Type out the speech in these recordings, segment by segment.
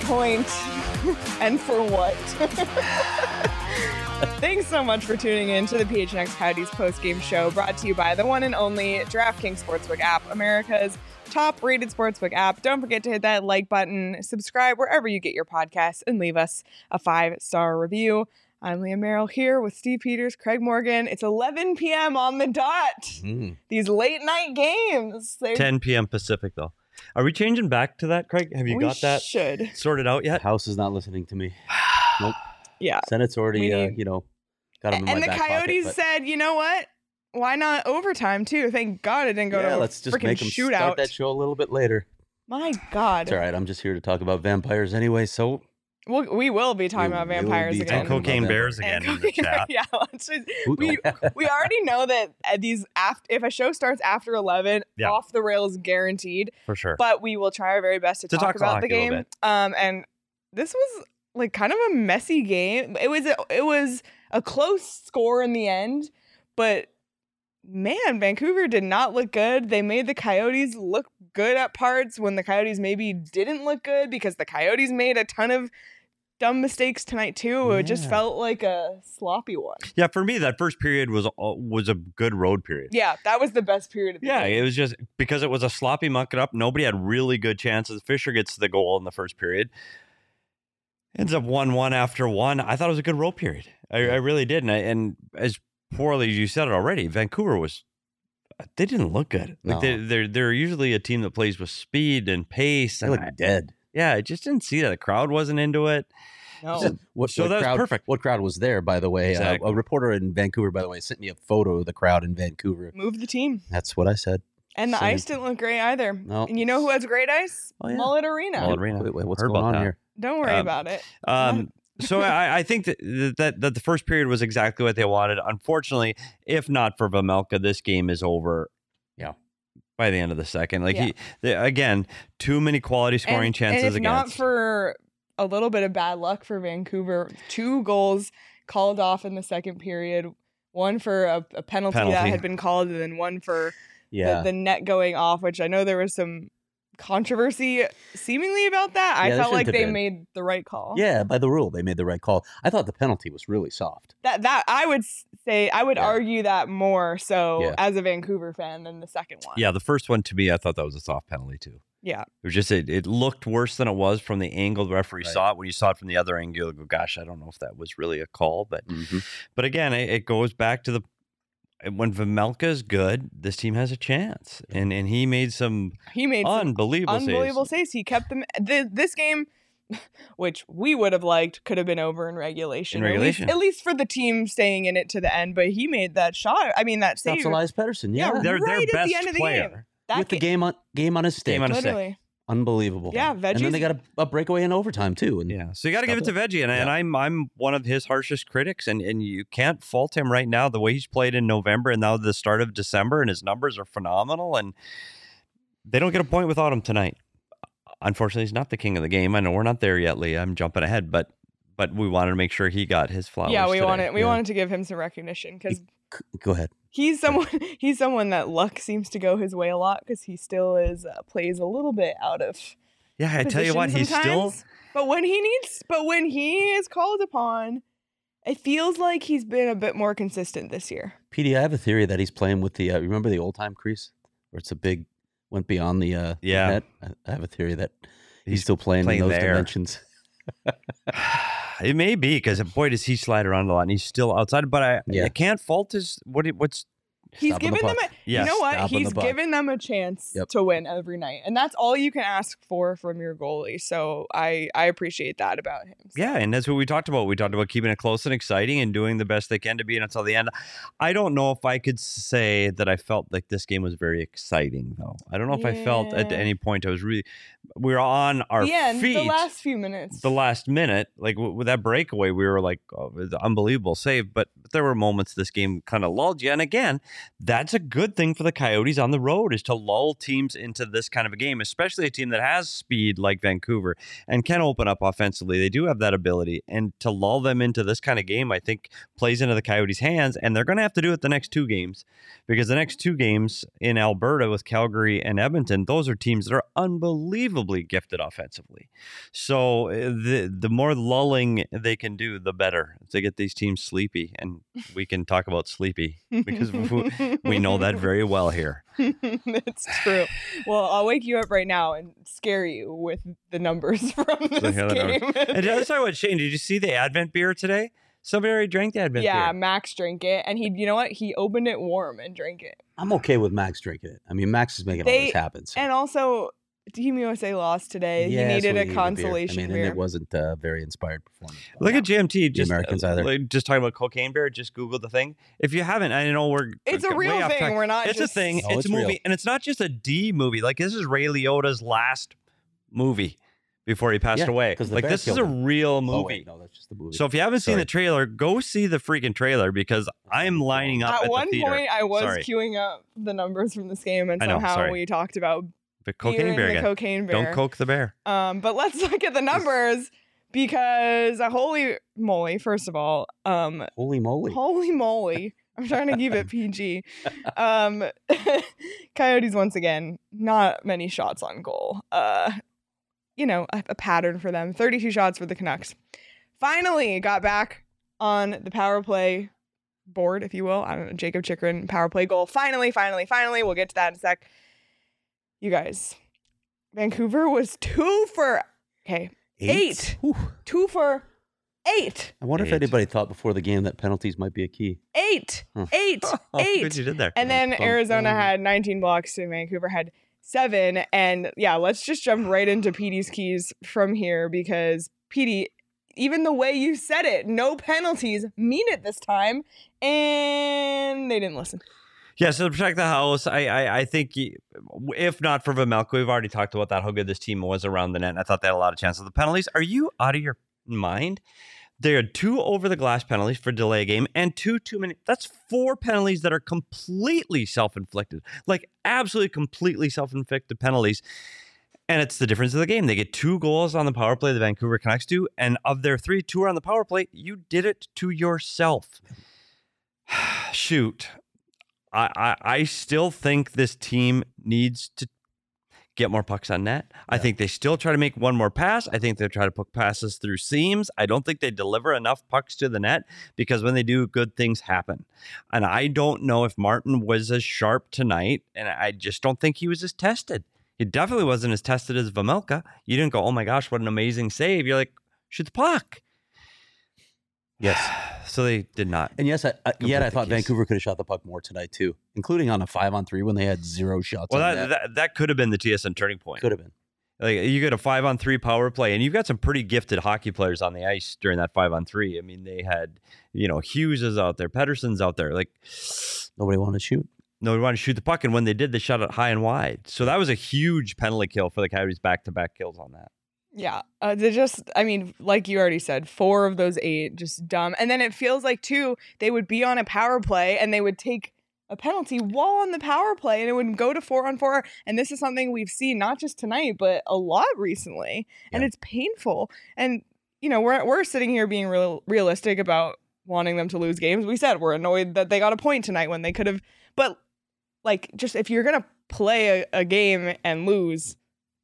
Point. and for what? Thanks so much for tuning in to the PHNX Coyotes post-game show brought to you by the one and only DraftKings Sportsbook app, America's top-rated sportsbook app. Don't forget to hit that like button, subscribe wherever you get your podcasts, and leave us a five-star review. I'm Leah Merrill here with Steve Peters, Craig Morgan. It's 11 p.m. on the dot. Mm. These late night games. They're, 10 p.m. Pacific, though. Are we changing back to that, Craig? Have you we got that Should. sorted out yet? House is not listening to me. Nope. Yeah. Senate's already, We uh, need- you know, got him in and my the back Coyotes pocket, but- said, you know what? Why not overtime too? Thank God it didn't go yeah, to a let's just freaking make them shootout. start that show a little bit later. My God. It's all right. I'm just here to talk about vampires anyway. So We'll, we will be talking We about vampires be again. And cocaine bears again And in the cocaine- chat. yeah, just- we we already know that uh, these after if a show starts after eleven, Yeah. off the rails guaranteed. For sure. But we will try our very best to, To talk, talk about the hockey a little game. Um, and this was like kind of a messy game. It was a, it was a close score in the end, but man, Vancouver did not look good. They made the Coyotes look good at parts when the Coyotes maybe didn't look good because the Coyotes made a ton of dumb mistakes tonight too. It just felt like a sloppy one. yeah, for me, that first period was a- was a good road period. Yeah, that was the best period of the Yeah, game. it was just because it was a sloppy muck it up. Nobody had really good chances. Fischer gets the goal in the first period. Ends up one one after one. I thought it was a good road period. I, I really did, and, I, and as poorly as you said it already, Vancouver was. Uh, they didn't look good. Like No. they, they're they're usually a team that plays with speed and pace. they And look I- dead. Yeah, I just didn't see that. The crowd wasn't into it. No. What, So what that was perfect. What crowd was there, by the way? Uh, a reporter in Vancouver, by the way, sent me a photo of the crowd in Vancouver. Move the team. That's what I said. And the Same. ice didn't look great either. No. And you know who has great ice? Oh, yeah. Mullet Arena. Mullet Arena. Wait, wait, what's Heard going on that. here? Don't worry Um, about it. Um, so I, I think that, that that the first period was exactly what they wanted. Unfortunately, if not for Vejmelka, this game is over. By the end of the second, like Yeah. he the, again, too many quality scoring and, chances and if not for a little bit of bad luck for Vancouver, two goals called off in the second period. One for a, a penalty, that had been called, and then one for Yeah. the, the net going off, which I know there was some controversy seemingly about that. I Yeah, there felt like they been. made the right call. yeah, by the rule, they made the right call. I thought the penalty was really soft. That that I would say I would Yeah. argue that more so Yeah. as a Vancouver fan than the second one. yeah, the first one to me, I thought that was a soft penalty too. Yeah. It was just it, it looked worse than it was from the angle the referee Right. saw it. When you saw it from the other angle, you go, "Gosh, I don't know if that was really a call." But Mhm. but again, it, it goes back to the when Vejmelka is good, this team has a chance, and and he made some He made some unbelievable, unbelievable saves. saves. He kept them. The, this game, which we would have liked, could have been over in regulation. In or at least- regulation. at least, for the team staying in it to the end. But he made that shot. I mean, that save. That's Elias Pettersson. Yeah, Yeah. They're right their at the best end of the player. game. That With the game on game on his stick. Game on his stick. Literally. Unbelievable. Yeah, And then they got a, a breakaway in overtime too. And Yeah, so you got to give it to Veggie, and, and I'm I'm one of his harshest critics, and and you can't fault him right now. The way he's played in November and now the start of December, and his numbers are phenomenal, and they don't get a point without him tonight. Unfortunately, he's not the king of the game. I know we're not there yet, Lee. I'm jumping ahead, but but we wanted to make sure he got his flowers. yeah, we today. wanted we Yeah. wanted to give him some recognition because go ahead. He's someone he's someone that luck seems to go his way a lot because he still is uh, plays a little bit out of. Yeah, I tell you what, position he's still. But when he needs, but when he is called upon, It feels like he's been a bit more consistent this year. PD, I have a theory that he's playing with the. Uh, remember the old time crease, where it's a big went beyond the uh, the Yeah. net? I, I have a theory that he's, He's still playing, playing in those there. dimensions. it may be because boy does he slide around a lot and he's still outside. But I, Yeah. I can't fault his what he- what's He's Stopping the given them a Yes, you know what? He's the given them a chance Yep. to win every night. And that's all you can ask for from your goalie. So I I appreciate that about him. So- Yeah, and that's what we talked about. We talked about keeping it close and exciting and doing the best they can to be in until the end. I don't know if I could say that I felt like this game was very exciting, though. I don't know if I felt at any point I was really. We were on our the end, feet. the last few minutes. the last minute, like with that breakaway, we were like, oh, it was an unbelievable save. But there were moments this game kind of lulled you. And again, that's a good thing for the Coyotes on the road is to lull teams into this kind of a game, especially a team that has speed like Vancouver and can open up offensively. They do have that ability. And to lull them into this kind of game, I think plays into the Coyotes' hands. And they're going to have to do it the next two games because the next two games in Alberta with Calgary and Edmonton, those are teams that are unbelievably gifted offensively. So uh, the the more lulling they can do, the better to get these teams sleepy, and we can talk about sleepy because we, we know that very well here. That's true. Well, I'll wake you up right now and scare you with the numbers from this hear the game. numbers. And the other side, what Shane? Did you see the Advent beer today? Somebody already drank the Advent beer. yeah, beer. Max drank it, and he, you know what? He opened it warm and drank it. I'm okay with Max drinking it. I mean, Max is making all this happen. So. And also, Team USA lost today. Yeah, he needed we a beer. consolation I mean, beer. and it wasn't a very inspired performance. Look at GMT. Just Americans uh, either. like, just talking about cocaine bear. Just Google the thing. If you haven't, I know we're It's a real thing. track. We're not It's just- a thing. Oh, it's, it's a movie, real. and it's not just a D movie. Like this is Ray Liotta's last movie before he passed Yeah, away. 'cause the Like this is a killed him. real Oh, movie. wait, no, that's just the movie. So if you haven't seen the trailer, go see the freaking trailer because I'm lining up at, At one the point, I was Sorry. queuing up the numbers from this game, and somehow we talked about the cocaine and bear the again. cocaine bear. Don't coke the bear. Um, but let's look at the numbers because uh, holy moly, first of all, um, holy moly! holy moly, I'm trying to keep it PG. Um, Coyotes once again, not many shots on goal. Uh, you know, a, a pattern for them. 32 shots for the Canucks. Finally got back on the power play board, if you will. I don't know, Jakob Chychrun power play goal. Finally, finally, finally. We'll get to that in a sec. You guys, Vancouver was two for okay, eight. Whew. two for eight, I wonder Eight. if anybody thought before the game that penalties might be a key. eight, Huh. eight, eight. good you did there. And then Bum, bum, Arizona bum. had 19 blocks and Vancouver had seven. And yeah, let's just jump right into Petey's keys from here because Petey, even the way you said it, no penalties, mean it this time. And they didn't listen. Yeah, so to protect the house, I I, I think if not for Vejmelka, we've already talked about that how good this team was around the net. I thought they had a lot of chances. The penalties, are you out of your mind? There are two over the glass penalties for delay game and two too many. That's four penalties that are completely self inflicted, like absolutely completely self inflicted penalties. And it's the difference of the game. They get two goals on the power play, the Vancouver Canucks do. And of their three, two are on the power play. You did it to yourself. Shoot. I, I, I still think this team needs to get more pucks on net. I think they still try to make one more pass. I think they try to put passes through seams. I don't think they deliver enough pucks to the net because when they do, good things happen. And I don't know if Martin was as sharp tonight, and I just don't think he was as tested. He definitely wasn't as tested as Vejmelka. You didn't go, oh my gosh, what an amazing save. You're like, shoot the puck. Yes. So they did not. And yes, I, I, yet I thought keys. Vancouver could have shot the puck more tonight too, including on a five on three when they had zero shots. Well, on that, that that could have been the TSN turning point. could have been. Like you get a five on three power play, and you've got some pretty gifted hockey players on the ice during that five on three. I mean, they had, you know, Hughes is out there, Pettersson's out there. Like Nobody wanted to shoot. nobody wanted to shoot the puck, and when they did, they shot it high and wide. So that was a huge penalty kill for the Coyotes, back to back kills on that. Yeah, uh, they just, I mean, like you already said, four of those eight just dumb. And then it feels like, too, they would be on a power play and they would take a penalty while on the power play and it would go to four on four. And this is something we've seen not just tonight, but a lot recently. And it's painful. And, you know, we're, we're sitting here being real, realistic about wanting them to lose games. We said we're annoyed that they got a point tonight when they could have, but like, just if you're going to play a, a game and lose,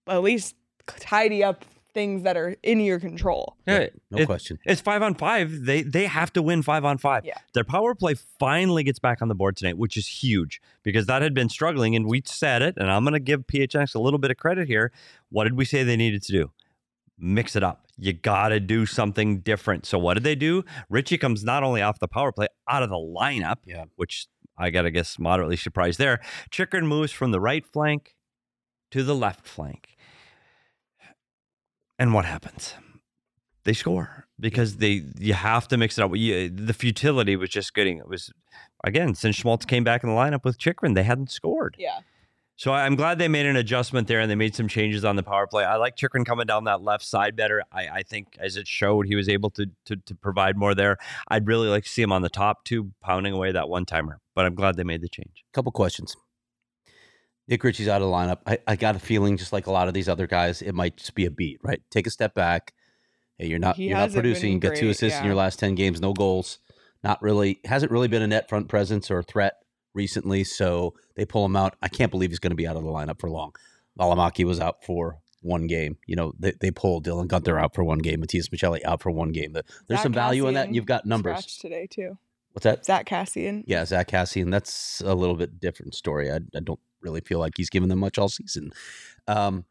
at least tidy up things that are in your control. Yeah, No it- question. It's five on five. They they have to win five on five. Yeah. Their power play finally gets back on the board tonight, which is huge because that had been struggling. And we said it, and I'm going to give PHX a little bit of credit here. What did we say they needed to do? Mix it up. You got to do something different. So what did they do? Ritchie comes not only off the power play, out of the lineup, Yeah. which I got to guess moderately surprised there. Chychrun moves from the right flank to the left flank. And what happens? They score because they you have to mix it up. You, the futility was just getting it was again since Schmaltz came back in the lineup with Chychrun, they hadn't scored. Yeah. So I'm glad they made an adjustment there and they made some changes on the power play. I like Chychrun coming down that left side better. I, I think as it showed, he was able to, to to provide more there. I'd really like to see him on the top two, pounding away that one timer. But I'm glad they made the change. couple questions. Nick Ritchie's out of the lineup. I, I got a feeling, just like a lot of these other guys, it might just be a beat, right? Take a step back. Hey, you're not He you're not producing. You got two assists in your last ten games, no goals. Not really hasn't really been a net front presence or threat recently. So they pull him out. I can't believe he's going to be out of the lineup for long. Valimaki was out for one game. You know, they, they pulled Dylan Guenther out for one game, Matias Maccelli out for one game. The- There's Zach some value in that, and you've got numbers. Today too. What's that? Zach Kassian. Yeah, Zach Kassian. That's a little bit different story. I, I don't really feel like he's given them much all season. Um,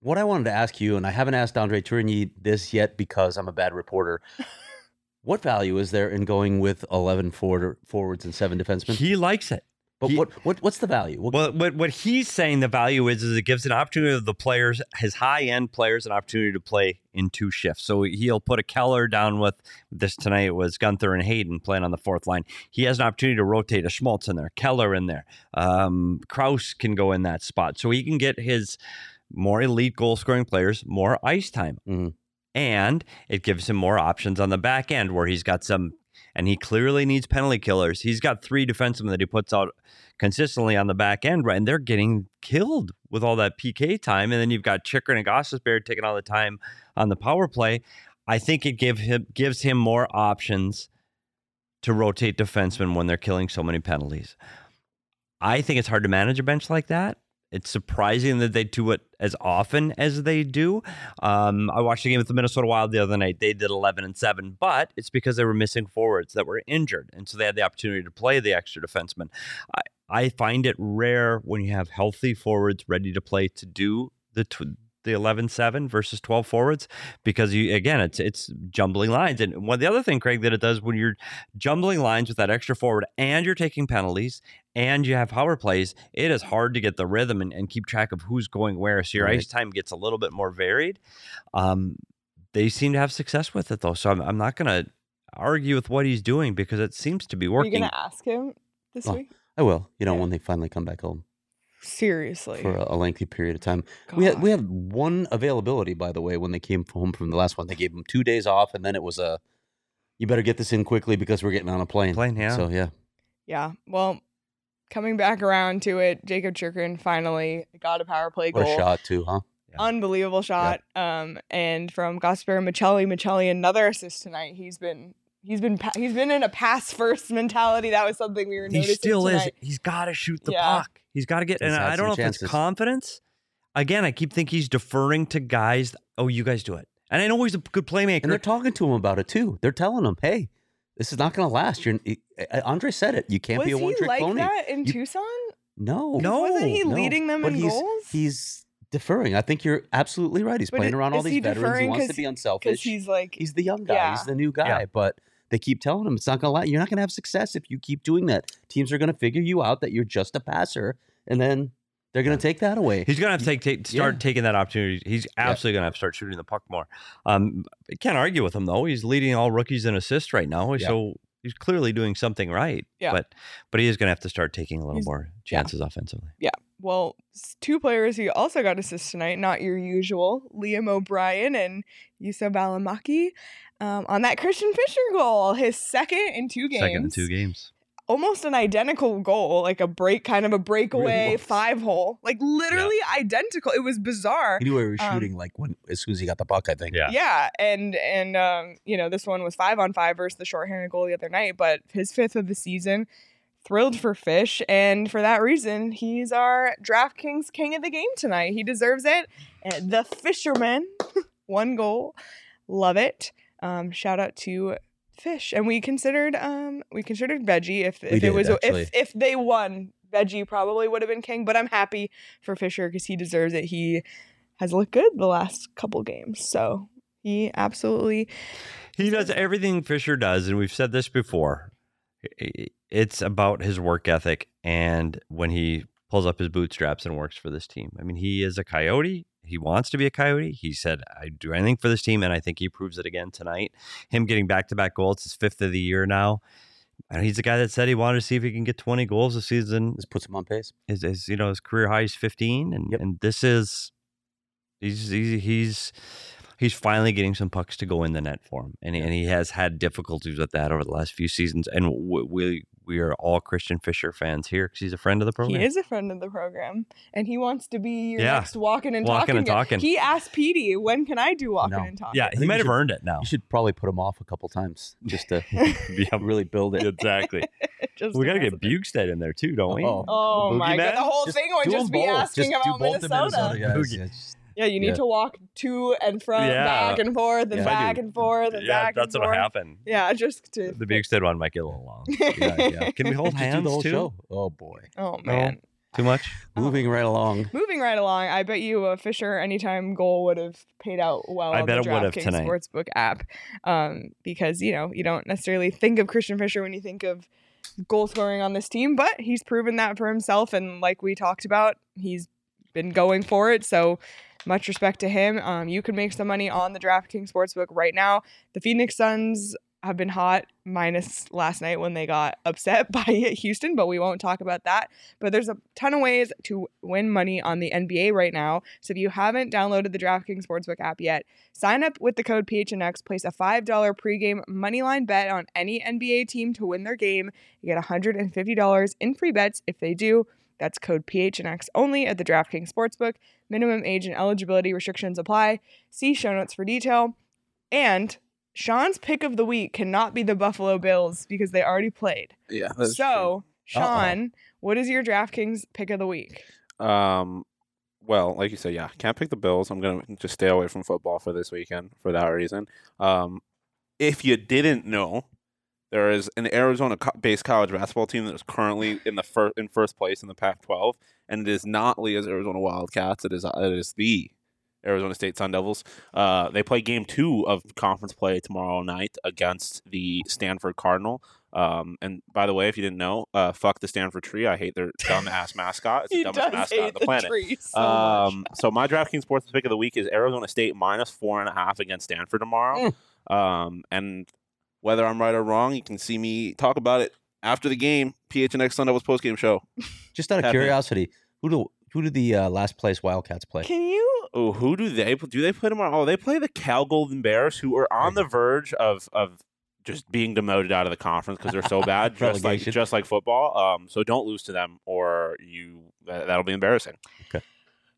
what I wanted to ask you, and I haven't asked Andre Tourigny this yet because I'm a bad reporter. what value is there in going with 11 forward, forwards and seven defensemen? He likes it. But he- what, what what's the value? What, Well, what what he's saying the value is is it gives an opportunity to the players, his high end players, an opportunity to play in two shifts. So he'll put a Keller down with this tonight. It was Guenther and Hayton playing on the fourth line. He has an opportunity to rotate a Schmaltz in there, Keller in there. Um, Crouse can go in that spot, so he can get his more elite goal scoring players more ice time, Mhm. and it gives him more options on the back end where he's got some. And he clearly needs penalty killers. He's got three defensemen that he puts out consistently on the back end, right? And they're getting killed with all that PK time. And then you've got Chychrun and Gostisbehere taking all the time on the power play. I think it give him gives him more options to rotate defensemen when they're killing so many penalties. I think it's hard to manage a bench like that. It's surprising that they do it as often as they do. Um, I watched a game with the Minnesota Wild the other night. They did 11 and 7, but it's because they were missing forwards that were injured. And so they had the opportunity to play the extra defenseman. I, I find it rare when you have healthy forwards ready to play to do the tw- the 11-7 versus 12 forwards because you again it's it's jumbling lines and one the other thing Craig that it does when you're jumbling lines with that extra forward and you're taking penalties and you have power plays it is hard to get the rhythm and, and keep track of who's going where so your Right. ice time gets a little bit more varied um, they seem to have success with it though so I'm, I'm not going to argue with what he's doing because it seems to be working. Are you working gonna ask him this Oh, week? I will. You know, Yeah. when they finally come back home Seriously. for a, a lengthy period of time. We had we had one availability, by the way, when they came home from the last one. They gave them two days off, and then it was a, you better get this in quickly because we're getting on a plane. Plane, yeah. So yeah, Yeah. Well, coming back around to it, Jakob Chychrun finally got a power play what goal. a shot too, huh? Unbelievable shot. Um, and from Gosper Maccelli, Maccelli another assist tonight. He's been he's been pa- he's been in a pass first mentality. That was something we were he noticing still tonight. is. He's got to shoot the Yeah. puck. He's got to get. He's And I don't know some if it's confidence. Again, I keep thinking he's deferring to guys. Oh, you guys do it. And I know he's a good playmaker. And they're talking to him about it too. They're telling him, "Hey, this is not going to last." You're uh, Andre said it. You can't was be a one trick like pony. that in You- Tucson? No, No, Wasn't he no. leading them But in he's, goals? He's deferring. I think you're absolutely right. He's But playing i- around all these he veterans. He wants to be unselfish. he's like He's the young guy. Yeah. He's the new guy. Yeah. But they keep telling him it's not going to last. You're not going to have success if you keep doing that. Teams are going to figure you out that you're just a passer, and then they're going to take that away. He's gonna have to take, take start Yeah. taking that opportunity. He's absolutely gonna have to start shooting the puck more. Um, I can't argue with him though. He's leading all rookies in assists right now, Yeah. so he's clearly doing something right. Yeah. But but he is gonna have to start taking a little He's- more yeah. chances offensively. Well, two players who also got assists tonight, not your usual, Liam O'Brien and Juuso Valimaki. Um, on that Christian Fischer goal, his second in two games. Second in two games. Almost an identical goal, like a break, kind of a breakaway was. five hole, like literally identical. It was bizarre. He knew where he was Um, shooting like when as soon as he got the puck. I think. Yeah. Yeah, and and um, you know, this one was five on five versus the shorthanded goal the other night, but his fifth of the season. Thrilled for Fish, and for that reason, he's our DraftKings king of the game tonight. He deserves it. The fisherman one goal. Love it. Um, shout out to Fish, and we considered um we considered Veggie if if We it was actually. if if they won, Veggie probably would have been king. But I'm happy for Fischer because he deserves it. He has looked good the last couple games, so he absolutely He does everything Fischer does, and we've said this before. It's about his work ethic and when he pulls up his bootstraps and works for this team. I mean, he is a coyote. He wants to be a coyote. He said, I do anything for this team, and I think he proves it again tonight. Him getting back to back goals, his fifth of the year now. And he's the guy that said he wanted to see if he can get 20 goals this season. This puts him on pace. His, his you know, his career high is 15. And, Yep. and this is he's he's he's he's finally getting some pucks to go in the net for him, and he, and he has had difficulties with that over the last few seasons. And w- we we are all Christian Fischer fans here because he's a friend of the program. He is a friend of the program, and he wants to be your Yeah. next walking and Walking talking. and talking. He asked Petey, "When can I do walking No. and talking?" Yeah, he might have should- earned it now. You should probably put him off a couple times just to Yeah, really build it. exactly. Just we got to get with it. In there too, don't we? Oh. Oh my Man? god, the whole Just thing would just be both. asking Just about both the Minnesota. guys. Boogie. Yeah, you need Yeah. to walk to and from, Yeah. back and forth, and Yeah. back and forth, and yeah, back that's and what'll forth. happen. Yeah, just to. The Bjugstad one might get a little long. yeah, yeah. Can we hold Just do hands the whole too? show? Oh boy. Oh No. man. Too much? Moving right along. Moving right along, I bet you a Fischer anytime goal would have paid out well I on bet the it would have DraftKings tonight. Sportsbook app, um, because you know you don't necessarily think of Christian Fischer when you think of goal scoring on this team, but he's proven that for himself, and like we talked about, he's been going for it. So much respect to him. Um, you can make some money on the DraftKings Sportsbook right now. The Phoenix Suns have been hot, minus last night when they got upset by Houston, but we won't talk about that. But there's a ton of ways to win money on the NBA right now. So if you haven't downloaded the DraftKings Sportsbook app yet, sign up with the code PHNX, place a $5 pregame moneyline bet on any NBA team to win their game. You get $150 in free bets if they do. That's code PHNX only at the DraftKings Sportsbook. Minimum age and eligibility restrictions apply. See show notes for detail. And Sean's pick of the week cannot be the Buffalo Bills because they already played. Yeah. So, Sean, what is your DraftKings pick of the week? Um, well, like you said, yeah, can't pick the Bills. I'm gonna just stay away from football for this weekend for that reason. Um, if you didn't know, there is an Arizona-based college basketball team that is currently in the first in first place in the Pac-12, and it is not Leah's Arizona Wildcats. It is it is the Arizona State Sun Devils. Uh, they play game two of conference play tomorrow night against the Stanford Cardinal. Um, and by the way, if you didn't know, uh, fuck the Stanford tree. I hate their dumb ass mascot. It's the dumbest mascot on the the planet. so. Um, so my DraftKings sports pick of the week is Arizona State minus four and a half against Stanford tomorrow. Um, and whether I'm right or wrong, you can see me talk about it after the game. PHNX Sun Devils post game show. Just out of curiosity, who do who do the uh, last place Wildcats play? Can you? Oh, who do they do? They play tomorrow? Oh, they play the Cal Golden Bears, who are on the verge of of just being demoted out of the conference because they're so bad, just like just like football. Um, so don't lose to them, or you that, that'll be embarrassing.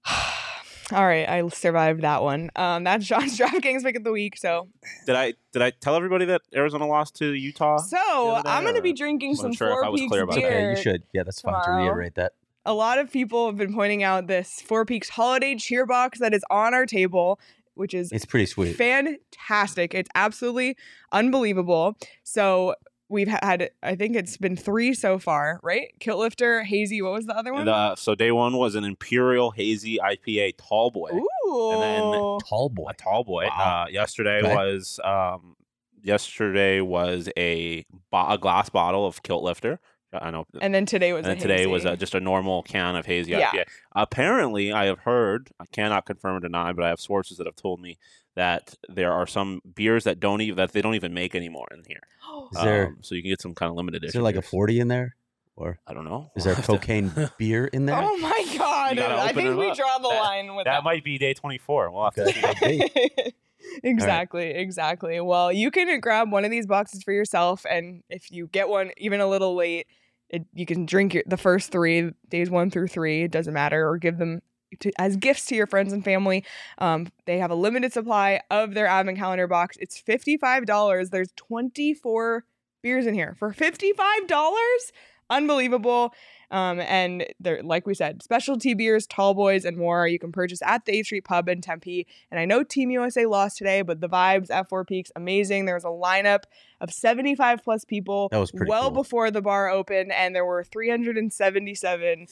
All right, I survived that one. Um, that's Sean's DraftKings pick of the week. So, Did I did I tell everybody that Arizona lost to Utah? so I'm gonna be drinking some wasn't sure if Four I was Peaks clear about that. beer. Okay, you should. Yeah, that's fine to reiterate that. a lot of people have been pointing out this Four Peaks holiday cheer box that is on our table, which is It's pretty sweet. fantastic. It's absolutely unbelievable. So we've had, I think it's been three so far, right? Kilt Lifter, Hazy. What was the other one? And, uh, so day one was an Imperial Hazy IPA Tall Boy. Ooh. and then Tall boy. A tall boy. Wow. Uh, yesterday Okay. was um, yesterday was a, bo- a glass bottle of Kilt Lifter. I know. and then today was and a then today was hazy. uh, just a normal can of hazy Yeah. IPA. Apparently, I have heard, I cannot confirm or deny, but I have sources that have told me that there are some beers that don't even that they don't even make anymore in here. Is there Um, so you can get some kind of limited is there like a forty in there, or I don't know. is there We'll have to- cocaine beer in there? Oh my god! I think we up. draw the That- line with that that. might be day twenty four. We'll have to Okay. see. exactly, exactly. Well, you can grab one of these boxes for yourself, and if you get one even a little late, it, you can drink your, the first three days, one through three. It doesn't matter, or give them to, as gifts to your friends and family. Um, they have a limited supply of their advent calendar box. It's fifty five dollars. There's twenty four beers in here for fifty five dollars. Unbelievable. Um, and they're like we said, specialty beers, tall boys, and more you can purchase at the 8th Street Pub in Tempe. And I know Team USA lost today, but the vibes at Four Peaks amazing. There was a lineup of 75 plus people That was pretty well cool. before the bar opened, and there were 377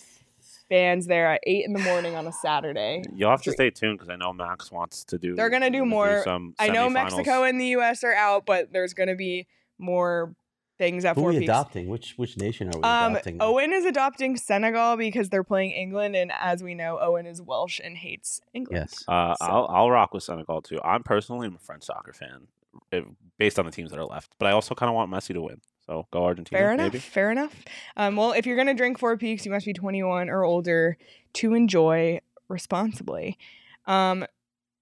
fans there at eight in the morning on a Saturday. You'll have to stay tuned because I know Max wants to do. They're gonna do more. some I know. Mexico and the U.S. are out, but there's gonna be more things at Who Four are we Peaks. adopting? Which which nation are we Um, adopting? Owen is adopting Senegal because they're playing England, and as we know, Owen is Welsh and hates England. yes. Uh, So- I'll I'll rock with Senegal too. I'm personally am a French soccer fan, eh, based on the teams that are left. But I also kind of want Messi to win. So go Argentina, Fair enough. maybe. Fair enough. Um, well, if you're gonna drink Four Peaks, you must be 21 or older to enjoy responsibly. Um,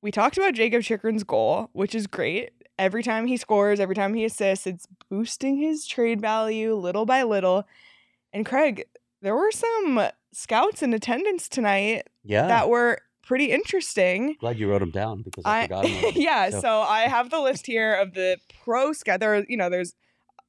we talked about Jakob Chychrun's goal, which is great. Every time he scores, every time he assists, it's boosting his trade value little by little. And Craig, there were some scouts in attendance tonight Yeah. that were pretty interesting. Glad you wrote them down because I, I, forgot them. yeah, So- so. I have the list here of the pro scout. There, you know, there's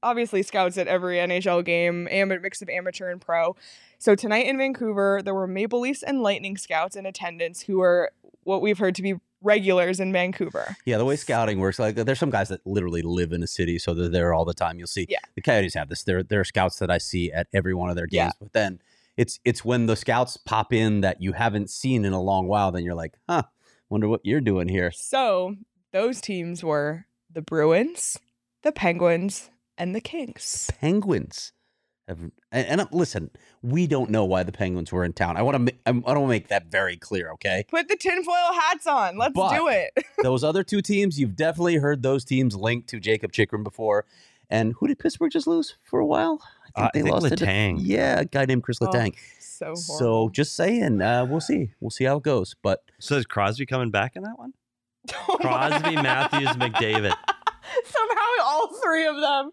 obviously scouts at every NHL game, am- mix of amateur and pro. So tonight in Vancouver, there were Maple Leafs and Lightning scouts in attendance who are what we've heard to be regulars in Vancouver. Yeah, the way scouting works, like there's some guys that literally live in a city, so they're there all the time. You'll see Yeah. the Coyotes have this. There, there are scouts that I see at every one of their games. Yeah. But then it's it's when the scouts pop in that you haven't seen in a long while. Then you're like, huh, wonder what you're doing here. So those teams were the Bruins, the Penguins, and the Kings. Penguins. Have, and, and listen, we don't know why the Penguins were in town. I want to, I want to make that very clear. Okay, Put the tinfoil hats on. Let's But- do it. those other two teams, you've definitely heard those teams linked to Jakob Chychrun before. And who did Pittsburgh just lose for a while? Uh, I think to the- Letang. Yeah, a guy named Chris Oh, Letang. so So horrible. just saying, uh, we'll see. We'll see how it goes. But So is Crosby coming back in that one? Crosby, Matthews, McDavid. Somehow all three of them.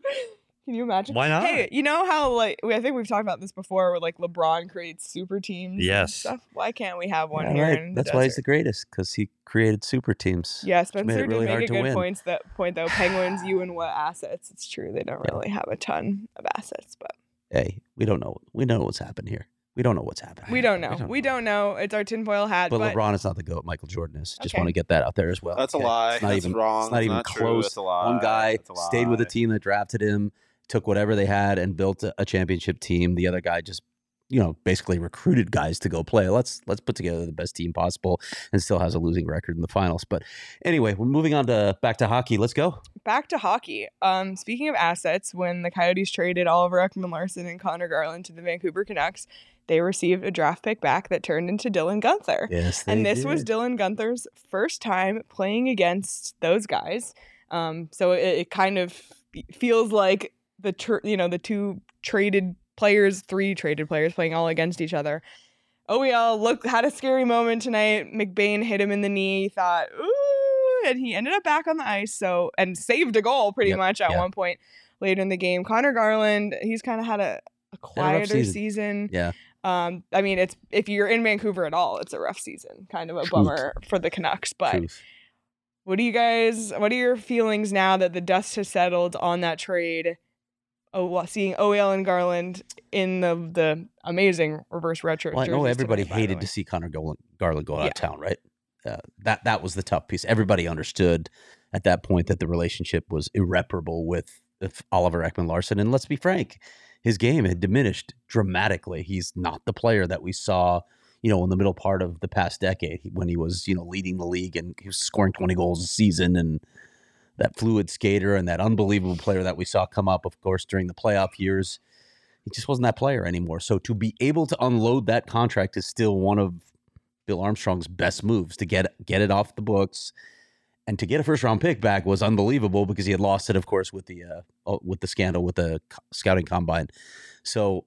Can you imagine? Why not? Hey, you know how like we, I think we've talked about this before, where like LeBron creates super teams. and Yes. Stuff. Why can't we have one Yeah, here? right. In the That's why he's the greatest because he created super teams. Yeah, made Spencer it did really make hard a good win. points that point though. Penguins, you and what assets? It's true they don't really have a ton of assets, but Hey, we don't know. We know what's happened here. We don't know what's happening. we don't know. don't We don't know. It's our tinfoil hat. But, But, LeBron is not the goat. Michael Jordan is. Just Okay. want to get that out there as well. That's a lie. It's not That's even, wrong. It's not It's even not true. close. It's a lie. One guy It's a stayed with the team that drafted him, took whatever they had, and built a, championship team. The other guy just, you know, basically recruited guys to go play. Let's let's put together the best team possible, and still has a losing record in the finals. But anyway, we're moving on to back to hockey. Let's go. back to hockey. Um, speaking of assets, when the Coyotes traded Oliver Ekman-Larsson and Conor Garland to the Vancouver Canucks, they received a draft pick back that turned into Dylan Guenther. Yes, and this was. Dylan Guenther's first time playing against those guys. Um, so it, it kind of feels like the tr- you know the two traded players, three traded players playing all against each other. OEL looked had a scary moment tonight. McBain hit him in the knee. Thought ooh, and he ended up back on the ice. So and saved a goal pretty Yep, much at yeah. one point later in the game. Conor Garland, he's kind of had a, a quieter season. season. Yeah. Um, I mean, it's if you're in Vancouver at all, it's a rough season. Kind of a Truth. bummer for the Canucks. But Truth. what do you guys? What are your feelings now that the dust has settled on that trade? Oh, well, seeing OEL and Garland in the the amazing reverse retro. Well, I know everybody the hated to see Conor Garland, Garland go out Yeah. of town, right? Uh, that that was the tough piece. Everybody understood at that point that the relationship was irreparable with, with Oliver Ekman-Larsson. And let's be frank, his game had diminished dramatically. He's not the player that we saw, you know, in the middle part of the past decade when he was, you know, leading the league and he was scoring 20 goals a season and that fluid skater and that unbelievable player that we saw come up, of course, during the playoff years. He just wasn't that player anymore. So to be able to unload that contract is still one of Bill Armstrong's best moves to get get it off the books, and to get a first round pick back was unbelievable because he had lost it, of course, with the uh, oh, with the scandal with the scouting combine. So,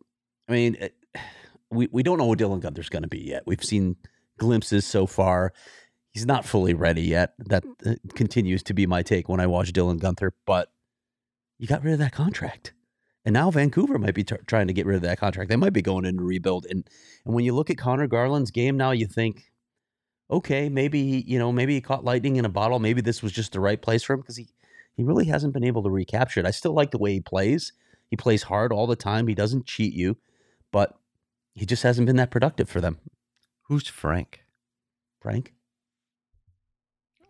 I mean, it- we we don't know what Dylan Guenther's going to be yet. We've seen glimpses so far. He's not fully ready yet. That uh, continues to be my take when I watch Dylan Guenther. But you got rid of that contract. And now Vancouver might be t- trying to get rid of that contract. They might be going into rebuild. And and when you look at Conor Garland's game now, you think, okay, maybe you know, maybe he caught lightning in a bottle. Maybe this was just the right place for him because he he really hasn't been able to recapture it. I still like the way he plays. He plays hard all the time. He doesn't cheat you, but he just hasn't been that productive for them. Who's Frank? Frank?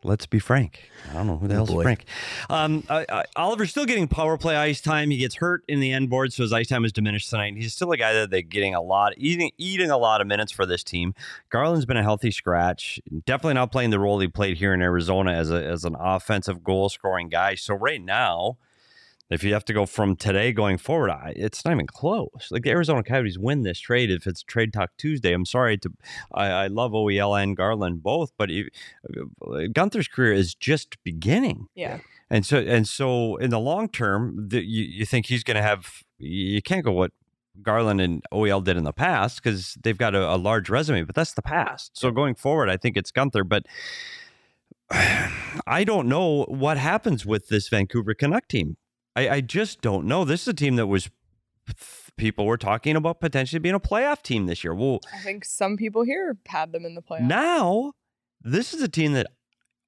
Let's be frank. I don't know who the Oh, hell's boy. Frank. Um, I, I, Oliver's still getting power play ice time. He gets hurt in the end board, so his ice time is diminished tonight. He's still a guy that they're getting a lot, eating, eating a lot of minutes for this team. Garland's been a healthy scratch. Definitely not playing the role he played here in Arizona as a, as an offensive goal scoring guy. So right now, if you have to go from today going forward, I, it's not even close. Like the Arizona Coyotes win this trade if it's Trade Talk Tuesday. I'm sorry to, I, I love OEL and Garland both, but if, uh, Guenther's career is just beginning. Yeah. And so, and so, in the long term, the, you, you think he's going to have? You can't go what Garland and OEL did in the past because they've got a, a large resume, but that's the past. So going forward, I think it's Guenther. But I don't know what happens with this Vancouver Canuck team. I, I just don't know. This is a team that was people were talking about potentially being a playoff team this year. Well, I think some people here had them in the playoffs. now this is a team that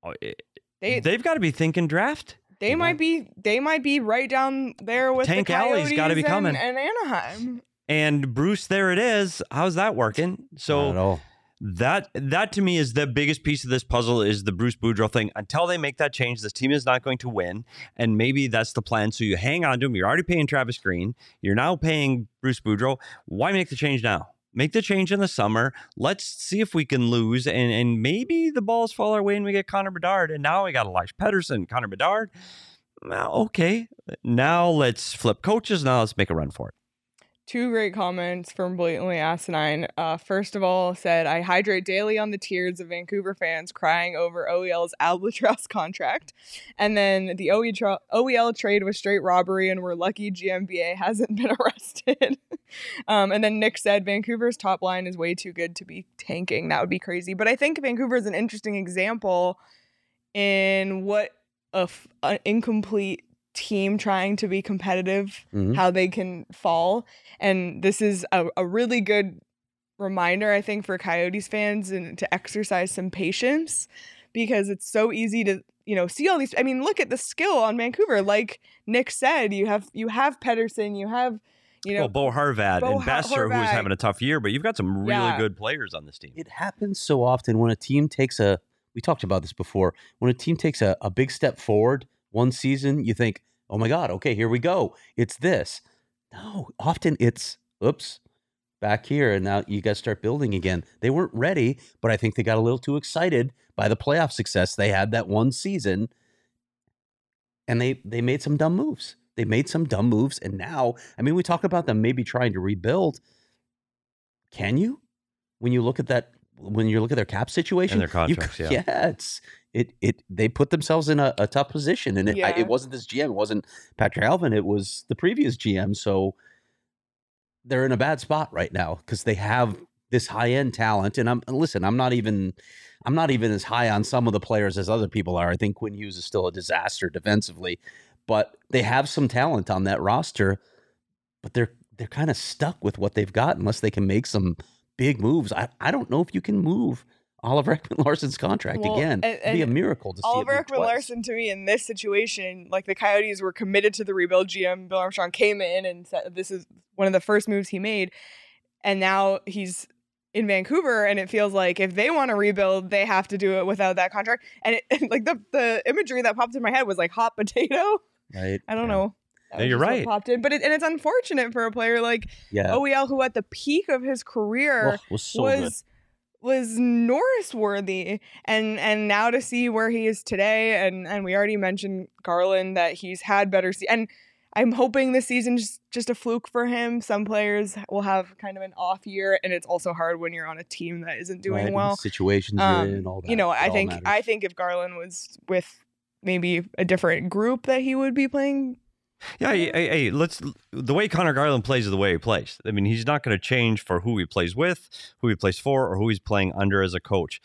oh, it- They they've got to be thinking draft. they might be they might be right down there with Tank the Alley's Coyotes gotta be coming. and Anaheim. And Bruce, there it is. How's that working? Not at So all. That that to me is the biggest piece of this puzzle is the Bruce Boudreau thing. Until they make that change, this team is not going to win, and maybe that's the plan. So you hang on to him. You're already paying Travis Green. You're now paying Bruce Boudreau. Why make the change now? Make the change in the summer. Let's see if we can lose, and and maybe the balls fall our way and we get Connor Bedard. And now we got Elias Pettersson, Connor Bedard. Well, okay, now let's flip coaches. Now let's make a run for it. Two great comments from Blatantly Asinine. Uh, first of all, said, I hydrate daily on the tears of Vancouver fans crying over OEL's Albatross contract. And then the OE tra- OEL trade was straight robbery, and we're lucky GMBA hasn't been arrested. um, and then Nick said, Vancouver's top line is way too good to be tanking. That would be crazy. But I think Vancouver is an interesting example in what a f- an incomplete team trying to be competitive Mhm. how they can fall and this is a, a really good reminder i think for coyotes fans and to exercise some patience because it's so easy to you know see all these i mean look at the skill on vancouver like nick said you have you have pettersson you have you know well, Bo Horvat Bo and Har- Boeser, who's having a tough year, but you've got some really Yeah. good players on this team. It happens so often when a team takes a, we talked about this before, when a team takes a, a big step forward one season, you think, oh my God, okay, here we go. It's this. No, often it's, oops, back here. And now you to start building again. They weren't ready, but I think they got a little too excited by the playoff success they had that one season. And they, they made some dumb moves. They made some dumb moves. And now, I mean, we talk about them maybe trying to rebuild. Can you? When you look at that, when you look at their cap situation, their you contracts, c- yeah. yeah, it's it it they put themselves in a, a tough position, and it, I- it wasn't this GM, it wasn't Patrik Allvin, it was the previous GM. So they're in a bad spot right now because they have this high end talent. And I'm and listen, I'm not even I'm not even as high on some of the players as other people are. I think Quinn Hughes is still a disaster defensively, but they have some talent on that roster. But they're they're kind of stuck with what they've got unless they can make some big moves. I, I don't know if you can move Oliver Ekman-Larsson's contract Well, again. and- It'd be a miracle to see Oliver see Ekman-Larsson to me in this situation, like the Coyotes were committed to the rebuild. GM Bill Armstrong came in and said this is one of the first moves he made, and now he's in Vancouver, and it feels like if they want to rebuild, they have to do it without that contract. And it, like the the imagery that popped in my head was like hot potato. Right? I don't Yeah. know. Was you're right. Popped in, but it, and it's unfortunate for a player like Yeah. OEL who at the peak of his career Oh, was so was was Norris worthy and and now to see where he is today and and we already mentioned Garland that he's had better se- and I'm hoping this season just just a fluke for him. Some players will have kind of an off year and it's also hard when you're on a team that isn't doing Right, well. Situations Um, you're in, all that. You know, I think matters. I think if Garland was with maybe a different group that he would be playing Yeah, hey, hey, let's. The way Conor Garland plays is the way he plays. I mean, he's not going to change for who he plays with, who he plays for, or who he's playing under as a coach.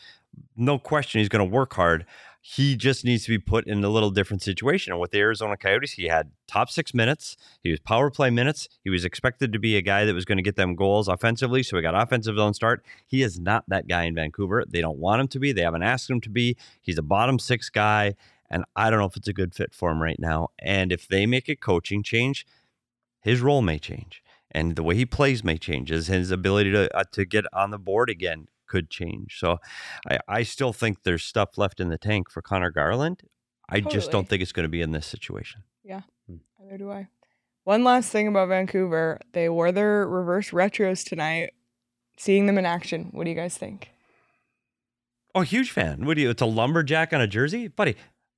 No question, he's going to work hard. He just needs to be put in a little different situation. And with the Arizona Coyotes, he had top six minutes. He was power play minutes. He was expected to be a guy that was going to get them goals offensively. So he got offensive zone start. He is not that guy in Vancouver. They don't want him to be. They haven't asked him to be. He's a bottom six guy. And I don't know if it's a good fit for him right now. And if they make a coaching change, his role may change, and the way he plays may change. His his ability to uh, to get on the board again could change. So, I I still think there's stuff left in the tank for Conor Garland. I just don't think it's going to be in this situation. Yeah, neither do I. One last thing about Vancouver. They wore their reverse retros tonight. Seeing them in action, what do you guys think? Oh, huge fan. What do you? It's a lumberjack on a jersey, buddy.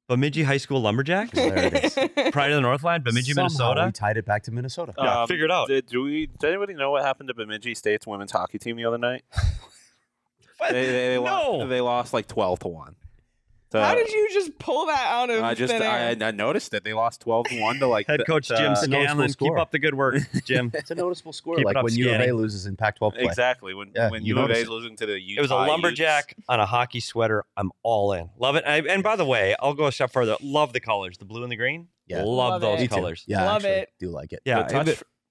Bemidji High School lumberjacks. There it is. Pride of the Northland, Bemidji, Somehow Minnesota. We tied it back to Minnesota. Yeah, um, figure it out. Did, do we? Does anybody know what happened to Bemidji State's women's hockey team the other night? What? They, they, they, no. lost, they lost like twelve to one. So, How did you just pull that out of I just thin I, air? I noticed it. They lost twelve to one to like Head the- coach the- Jim It's a Scanlan. Keep up the good work, Jim. It's a noticeable score, Keep like up, when U of A loses in Pac-12 play. Exactly when Yeah, when you U of A is losing to the Utah It was a Utes. lumberjack on a hockey sweater. I'm all in. Love it. I, and by the way, I'll go a step further. Love the colors, the blue and the green. Yeah. Love, Love those it. Colors. Yeah, Love actually, it. Do like it. Yeah,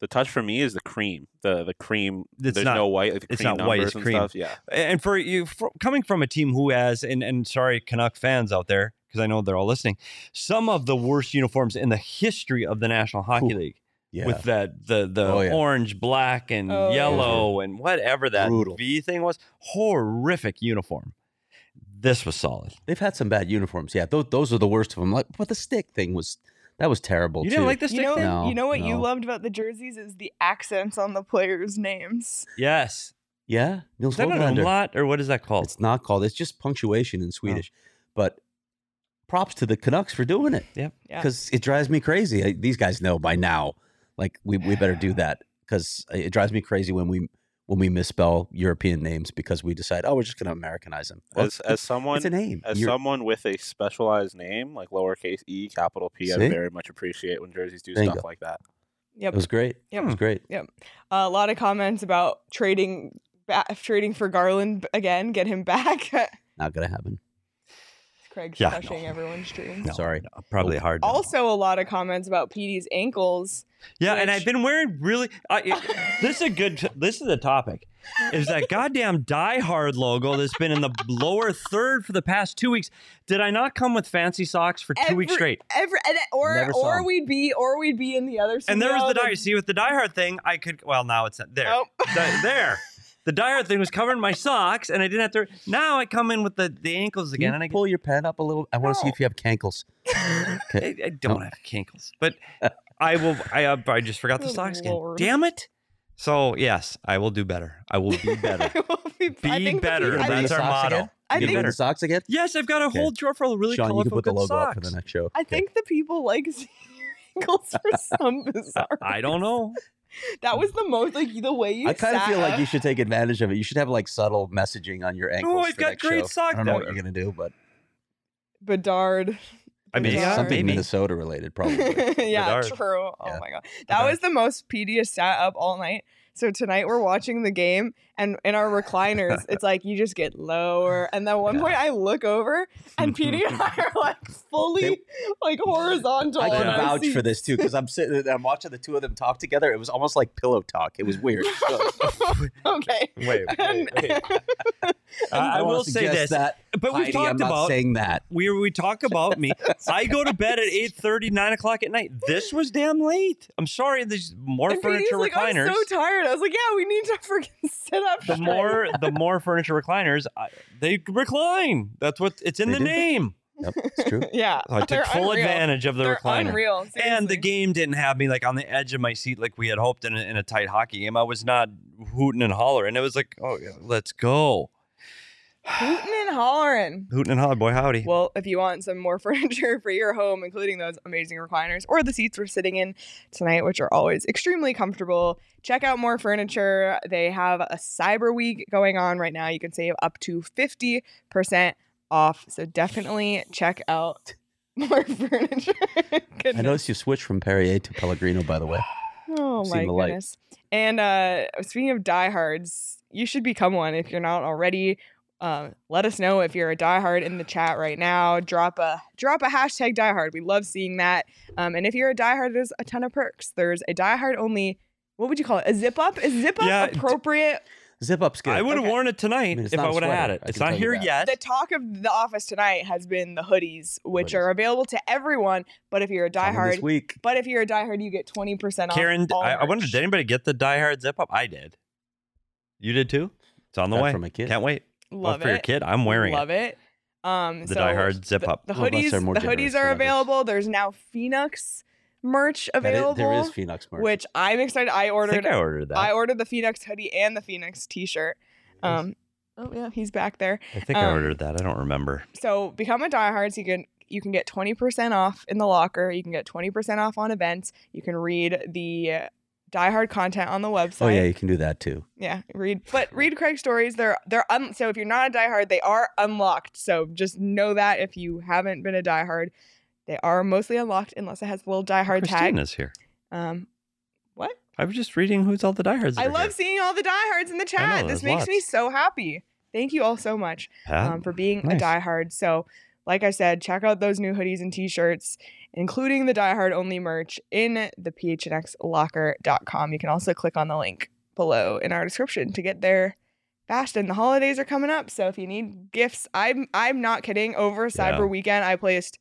the touch, for, the touch for me is the cream. The the cream. It's There's not- no white. Like the it's cream not white, it's and cream. Stuff. Yeah. and for you for, coming from a team who has and and sorry Canuck fans out there because I know they're all listening, some of the worst uniforms in the history of the National Hockey Ooh. League. Yeah. With that the the Oh, yeah. orange, black, and Oh, yeah. yellow, mm-hmm. and whatever that Brutal. V thing was, horrific uniform. This was solid. They've had some bad uniforms. Yeah, those, those are the worst of them. Like, but the stick thing was that was terrible You too. didn't like the You stick know, thing? No, you know what you loved about the jerseys is the accents on the players' names. Yes. yeah, Nils Is that an Hoglander. umlaut or what is that called? It's not called. It's just punctuation in oh. Swedish. But props to the Canucks for doing it. Yep. Yeah. Because it drives me crazy. I- These guys know by now. Like we, we better do that because it drives me crazy when we when we misspell European names because we decide oh we're just going to Americanize them. Well, As as someone it's a name. as You're- someone with a specialized name like lowercase e, capital P, I See? very much appreciate when jerseys do There stuff go. like that. Yep. it was great. Yep. It was great. Yep, a lot of comments about trading ba- trading for Garland again, get him back. Not going to happen. Craig's Yeah, crushing no. everyone's dreams. No, Sorry. no, probably hard. no. Also, a lot of comments about Petey's ankles. Yeah, and I've been wearing really. Uh, it- this is a good. This is a topic. Is that goddamn Die Hard logo that's been in the lower third for the past two weeks? Did I not come with fancy socks for two weeks straight? Every, and, or Never saw or 'em. we'd be or we'd be in the other. Side. And there was the that- Die. See, with the Die Hard thing, I could. Well, now it's there. Oh. The- there. The Die Hard thing was covering my socks, and I didn't have to. Now I come in with the, the ankles Can again, you and I, pull your pen up a little. I want to see if you have cankles. I, Okay. I don't No. have kinkles, but I will. I uh, I just forgot the Good socks again. Lord. Damn it! So yes, I will do better. I will be better. I will be, I Be think the better. people- I That's think, our socks motto. again? I You Be gonna better. the socks again? Yes, I've got a Okay. whole drawer full of really Sean, you colorful can put the good logo up socks. for the next show. I Okay. think the people like seeing your ankles for some bizarre. I don't know. That was the most like the way you. I kind of feel like you should take advantage of it. You should have like subtle messaging on your ankles. I've got great show. sock I don't know there. what you're gonna do, but Bedard. I mean, Bedard. something maybe. Minnesota related, probably. yeah, Bedard. true. Oh Yeah. my god, that was the most PD sat up all night. So tonight we're watching the game, and in our recliners, it's like you just get lower. And then one Yeah. point I look over, and PD and I are like fully They- like horizontal. I can on our vouch for this too because I'm sitting, I'm watching the two of them talk together. It was almost like pillow talk. It was weird. So, okay. Wait, And- I, don't will say this, that, but we've Heidi, talked I'm not about saying that. we we talk about me. I go to bed at 8 9 o'clock at night. This was damn late. I'm sorry. There's more and furniture like, recliners. I'm so tired. I was like, yeah, we need to freaking sit up. the more the more furniture recliners, I, they recline. That's what it's in They the do. name. Yep, it's true. yeah, So I they're took full unreal. advantage of the They're recliner. unreal. And the game didn't have me like on the edge of my seat like we had hoped in a, in a tight hockey game. I was not hooting and hollering. It was like, oh, yeah, let's go. Hooting and hollering. Hooting and hollering, boy, howdy. Well, if you want some more furniture for your home, including those amazing recliners or the seats we're sitting in tonight, which are always extremely comfortable, check out more furniture. They have a Cyber Week going on right now. You can save up to 50% off. So definitely check out more furniture. I noticed you switched from Perrier to Pellegrino, by the way. Oh Seen my the light. goodness. And uh speaking of diehards, you should become one if you're not already. Uh, let us know if you're a diehard in the chat right now. Drop a drop a hashtag diehard. We love seeing that. Um, and if you're a diehard, there's a ton of perks. There's a diehard only. What would you call it? A zip up? Is zip up Yeah, d- appropriate? Zip up's good. I would have Okay. worn it tonight mean, if I would have had it. It's not here yet. The talk of the office tonight has been the hoodies, which Hoodies. are available to everyone. But if you're a Coming diehard, week. but if you're a diehard, you get twenty percent off. Karen, all I, I wonder, did anybody get the Die Hard zip up? I did. You did too? It's on the Got way. for my kid. Can't wait. Love oh, for it. your kid? I'm wearing Love it. Love it. Um, The so Die Hard zip the, up. The Well, hoodies, they're more the hoodies are available. There's now Phoenix merch That is- available. there is Phoenix merch. which I'm excited. I I ordered. think I ordered that. I I, ordered the Phoenix hoodie and the Phoenix T-shirt. Um, oh yeah, he's back there. I think I um, ordered that. I don't remember. So become a diehard. So you can you can get twenty percent off in the locker. You can get twenty percent off on events. You can read the diehard content on the website. oh yeah, you can do that too. Yeah, read but read Craig's stories. They're they're un- so if you're not a diehard, they are unlocked. So just know that if you haven't been a diehard, they are mostly unlocked unless it has the little diehard Christine tag. is here. Um, what? I was just reading who's all the diehards. I love here. seeing all the diehards in the chat. know, this makes me so happy. Thank you all so much um, for being nice. a diehard. So, like I said, check out those new hoodies and t-shirts, including the Die Hard only merch in the phnxlocker.com. You can also click on the link below in our description to get there fast. And the holidays are coming up, so if you need gifts, I'm I'm not kidding. Over Cyber Yeah. Weekend, I placed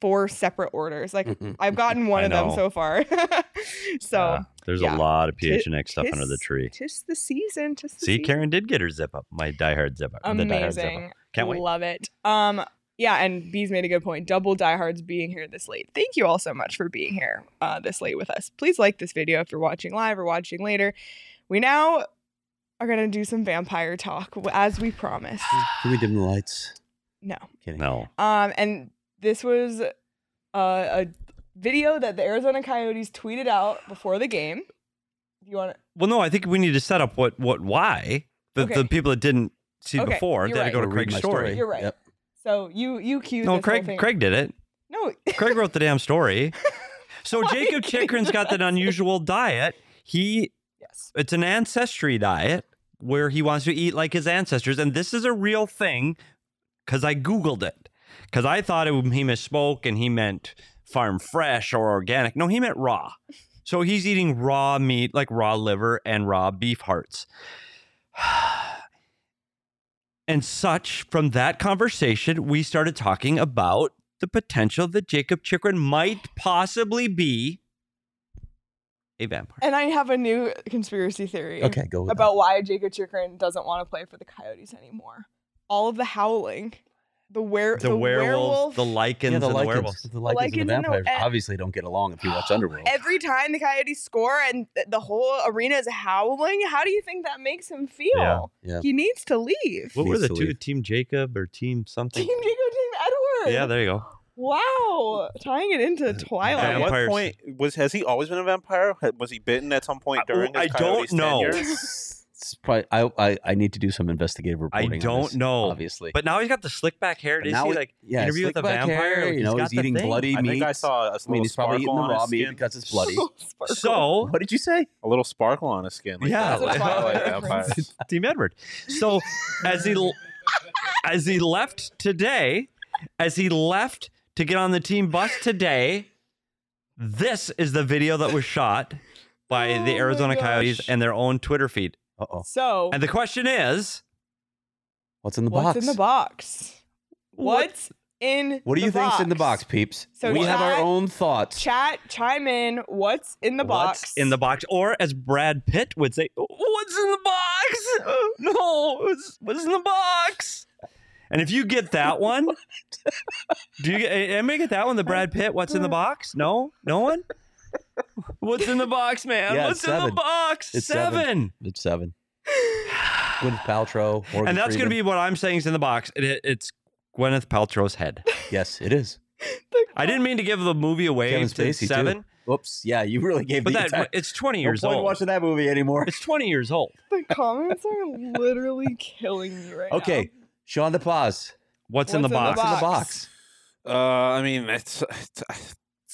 four separate orders. Like I've gotten one of them so far. so. Yeah, there's yeah. a lot of PHNX stuff under the tree. Tis the season. Tis the See, season. Karen did get her zip up. My diehard zip up. The diehard zip up. Amazing. Can't wait. Love it. Um, yeah, and Bees made a good point. Double diehards being here this late. Thank you all so much for being here uh, this late with us. Please like this video if you're watching live or watching later. We now are gonna do some vampire talk as we promised. Can we dim the lights? No. Kidding. No. Um, and this was uh, a video that the Arizona Coyotes tweeted out before the game. If you want to, Well, no, I think we need to set up what, what, why. The, Okay. the people that didn't see Okay, before, you're they had to right. go to Read Craig's my story. You're right. Yep. So you you cue. No, Craig. Craig did it. No, Craig wrote the damn story. So Jakob Chychrun's got that unusual diet. He yes. it's an ancestry diet where he wants to eat like his ancestors, and this is a real thing because I googled it because I thought it, he misspoke and he meant farm fresh or organic. No, he meant raw. So he's eating raw meat like raw liver and raw beef hearts. And such from that conversation, we started talking about the potential that Jakob Chychrun might possibly be a vampire. And I have a new conspiracy theory. Okay, go about why Jakob Chychrun doesn't want to play for the Coyotes anymore. All of the howling, the were the, werewolf, the that. lichens, Yeah, the and the lichens, werewolves. the lichens the lichens and the- vampires and- obviously don't get along if you watch Underworld. every time the Coyotes score and th- the whole arena is howling. How do you think that makes him feel? Yeah. Yeah. He needs to leave. What were the two? leave. Team Jacob or Team something? Team Jacob, Team Edward. Yeah, there you go. Wow, tying it into uh, Twilight. At what point was has he always been a vampire? Was he bitten at some point during? I his don't Coyotes know. tenure? It's probably, I, I I need to do some investigative reporting. I don't this, know. obviously. But now he's got the slick back hair. But Did now he he- like yeah, interview with a slick back vampire? hair, you know, got he's eating thing. bloody I think I saw a I mean, he's probably eating the raw meat because it's bloody. So what did you say? A little sparkle on his skin. Like Yeah, that. That's a Twilight Twilight reference. vampires. Team Edward. So as he as he left today, as he left to get on the team bus today, this is the video that was shot by Oh the Arizona Coyotes and their own Twitter feed. Uh oh. so And the question is, What's in the what's box? What's in the box? What's in? What do you think's in the box, peeps? So we have our own thoughts. Chat, chime in. What's in the what's box? in the box? Or as Brad Pitt would say, what's in the box? No, what's, what's in the box? And if you get that one, do you get anybody get that one? The Brad Pitt, what's in the box? No, no one. What's in the box, man? Yeah, what's it's in the box? It's seven. seven. It's seven. Gwyneth Paltrow. Morgan And that's going to be what I'm saying is in the box. It, it- it's Gwyneth Paltrow's head. Yes, it is. I didn't mean to give the movie away Kevin to Spacey, too. seven, Whoops. Yeah, you really gave but the that entire- it's 20 No years point old. watching that movie anymore. It's 20 years old. The comments are literally killing me right now. Okay, Sean the pause. What's, in the What's in the box? What's in the Box. box? Uh, I mean, it's, it's, it's a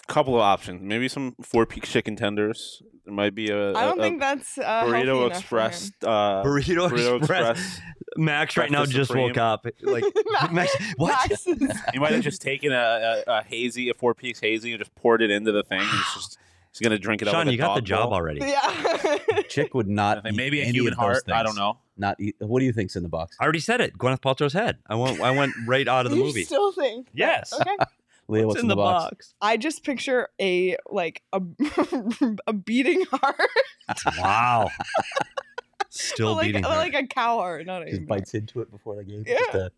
couple of options. Maybe some four peak chicken tenders. There might be a, I don't a- think that's uh, burrito express. Uh, Burrito, burrito Express. express. Max right now Breakfast just woke up. Like Max, what? Max is- You might have just taken a, a, a hazy, a four peaks hazy, and just poured it into the thing. And it's just He's gonna drink it. out Sean, like a you got the job bowl. already. Yeah. Chick would not. Eat maybe a any human of those heart. I don't know. Not eat. What do you think's in the box? I already said it. Gwyneth Paltrow's head. I went. I went right out of the you movie. still think? Yes. Okay. Leah, what's, in, the, box? I just picture a like a a beating heart, Wow. Still like beating her. like a cow heart, not a Just human heart. bites into it before the game. Yeah. Just to,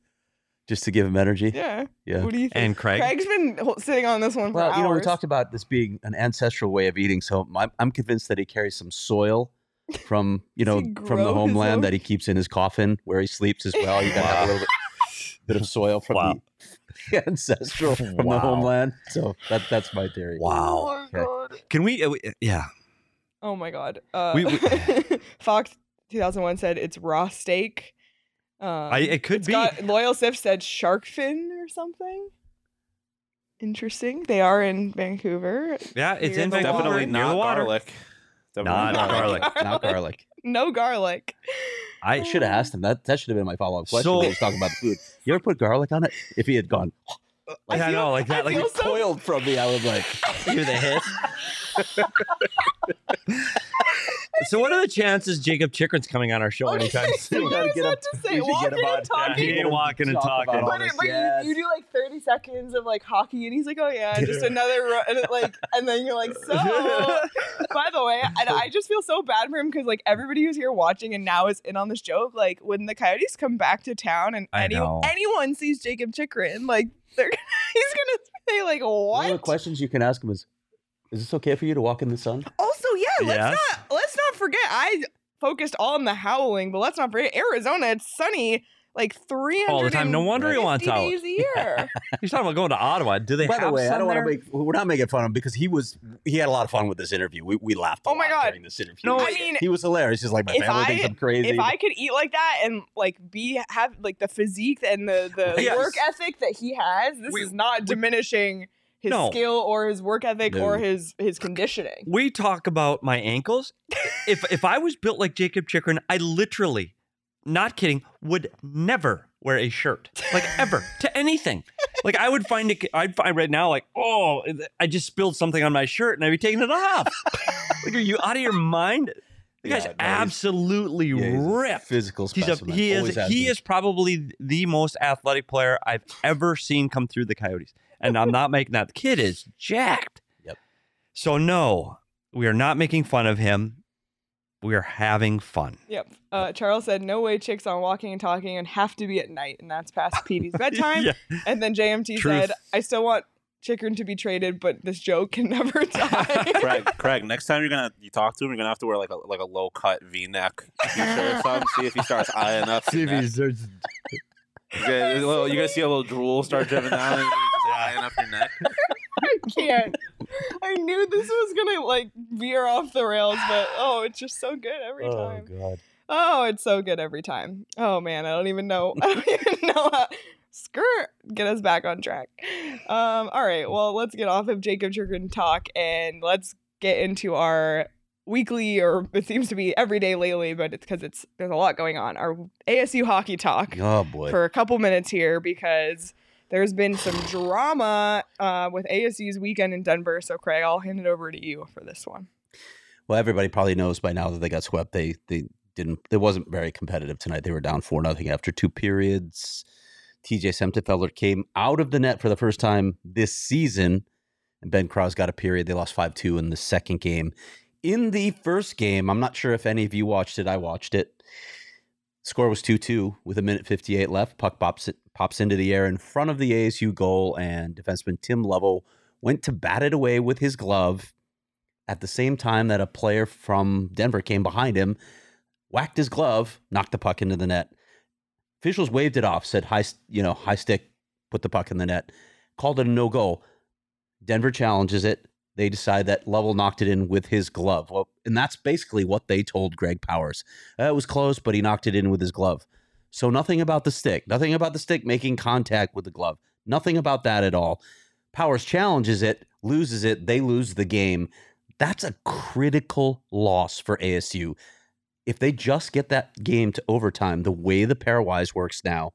just to give him energy. Yeah. Yeah. What do you think? and Craig. Craig's been sitting on this one for Well, hours. you know, we talked about this being an ancestral way of eating, so I'm, I'm convinced that he carries some soil from, you know, from the homeland that he keeps in his coffin where he sleeps as well. You got to have a little bit, bit of soil from Wow. the ancestral from the homeland. So that that's my theory. Wow. Oh my Okay. god. Can we? Uh, we- yeah. Oh my god. Uh, We- we- Fox 2001 said it's raw steak. Um, I, it could be. got Loyal Sif said shark fin or something. Interesting. They are in Vancouver. yeah, it's in Vancouver. Definitely not water. garlic. Definitely Not not garlic. Not garlic. No garlic. I should have mm. asked him that. That should have been my follow up question. So- when he was talking about the food. You ever put garlic on it? If he had gone uh, I yeah, feel- no, like that, I like feel it so- coiled from me, I was like, Hear the hit. So, what are the chances Jakob Chychrun's coming on our show Okay, anytime so soon? you gotta guys get had him- to say should get walking him on. and talking. He ain't walking and Talk talking. But, it, but yes. you, you do like 30 seconds of like hockey, and he's like, "Oh yeah, just another ru-, and it, like," and then you're like, "So." By the way, and I just feel so bad for him because like everybody who's here watching and now is in on this joke. Like when the Coyotes come back to town and any, anyone sees Jakob Chychrun, like they're he's gonna say like, One of the questions you can ask him is, "Is this okay for you to walk in the sun?" Also, yeah, let's Yes. not let's not forget. I focused all on the howling, but let's not forget Arizona. It's sunny like three All the time. No wonder he wants out. days a year. He's talking about going to Ottawa. Do they By have the way, I don't want to make. We're not making fun of him because he was. He had a lot of fun with this interview. We, we laughed. A Oh my lot God. During this interview, No, I mean, he was hilarious. He's just like, my if family I- thinks I'm crazy. if I could eat like that and like be have like the physique and the the Yes. work ethic that he has, this We- is not diminishing his No. skill or his work ethic or his his conditioning. we talk about my ankles. if if I was built like Jakob Chychrun, I literally, not kidding, would never wear a shirt like ever to anything. Like I would find it. I'd find right now like, oh, I just spilled something on my shirt and I'd be taking it off. like, are you out of your mind? The Yeah, guy's no, he's- absolutely Yeah, he's a ripped. physical He's a, he is Always has he been. is probably the most athletic player I've ever seen come through the Coyotes, and I'm not making that. The kid is jacked. Yep. So no, we are not making fun of him. We are having fun. Yep. Uh, Charles said, "No way, chicks on walking and talking and have to be at night, and that's past Petey's bedtime." Yeah. And then JMT Truth. said, "I still want Chychrun to be traded, but this joke can never die." Craig, Craig, next time you're gonna you talk to him, you're gonna have to wear like a like a low cut V neck t-shirt or something. See if he starts eyeing up. See if he starts. gonna, little- you're gonna see a little drool start dripping down and he's just eyeing up your neck. I can't. I knew this was gonna like veer off the rails, but oh, it's just so good every Oh time. god. Oh, it's so good every time. Oh man, I don't even know. I don't even know how. Skirt, get us back on track. Um, all right, well, let's get off of Jakob Chychrun talk and let's get into our weekly, or it seems to be every day lately, but it's because it's there's a lot going on. Our ASU hockey talk Oh boy. for a couple minutes here because there's been some drama uh, with ASU's weekend in Denver. So, Craig, I'll hand it over to you for this one. Well, everybody probably knows by now that they got swept. They they didn't. It wasn't very competitive tonight. They were down four nothing after two periods. TJ Semptimphelter came out of the net for the first time this season, and Ben Kraws got a period. They lost five two in the second game. In the first game, I'm not sure if any of you watched it. I watched it. Score was 2 2 with a minute 58 left. Puck pops, pops into the air in front of the ASU goal, and defenseman Tim Lovell went to bat it away with his glove at the same time that a player from Denver came behind him, whacked his glove, knocked the puck into the net. Officials waved it off, said high, you know, high stick, put the puck in the net, called it a no goal. Denver challenges it. They decide that Lovell knocked it in with his glove. Well, and that's basically what they told Greg Powers. Uh, it was close, but he knocked it in with his glove. So nothing about the stick, nothing about the stick making contact with the glove, nothing about that at all. Powers challenges it, loses it, they lose the game. That's a critical loss for ASU. If they just get that game to overtime, the way the pairwise works now,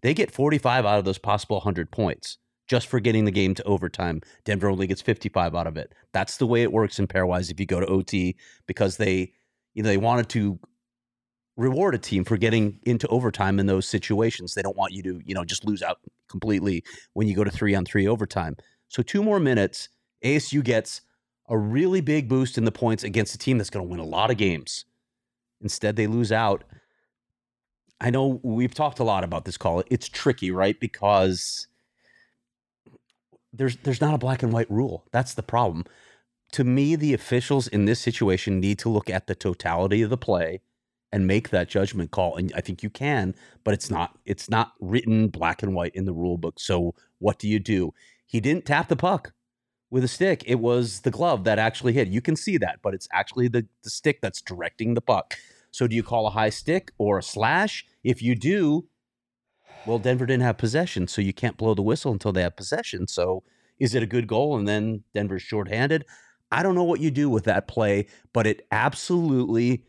they get 45 out of those possible 100 points. Just for getting the game to overtime. Denver only gets 55 out of it. That's the way it works in pairwise if you go to OT because they you know they wanted to reward a team for getting into overtime in those situations. They don't want you to, you know, just lose out completely when you go to 3 on 3 overtime. So two more minutes, ASU gets a really big boost in the points against a team that's going to win a lot of games. Instead, they lose out. I know we've talked a lot about this call. It's tricky, right? Because there's there's not a black and white rule. That's the problem. To me, the officials in this situation need to look at the totality of the play and make that judgment call. And I think you can, but it's not it's not written black and white in the rule book. So what do you do? He didn't tap the puck with a stick. It was the glove that actually hit. You can see that, but it's actually the, the stick that's directing the puck. So do you call a high stick or a slash? If you do, well, Denver didn't have possession, so you can't blow the whistle until they have possession. So is it a good goal and then Denver's shorthanded? I don't know what you do with that play, but it absolutely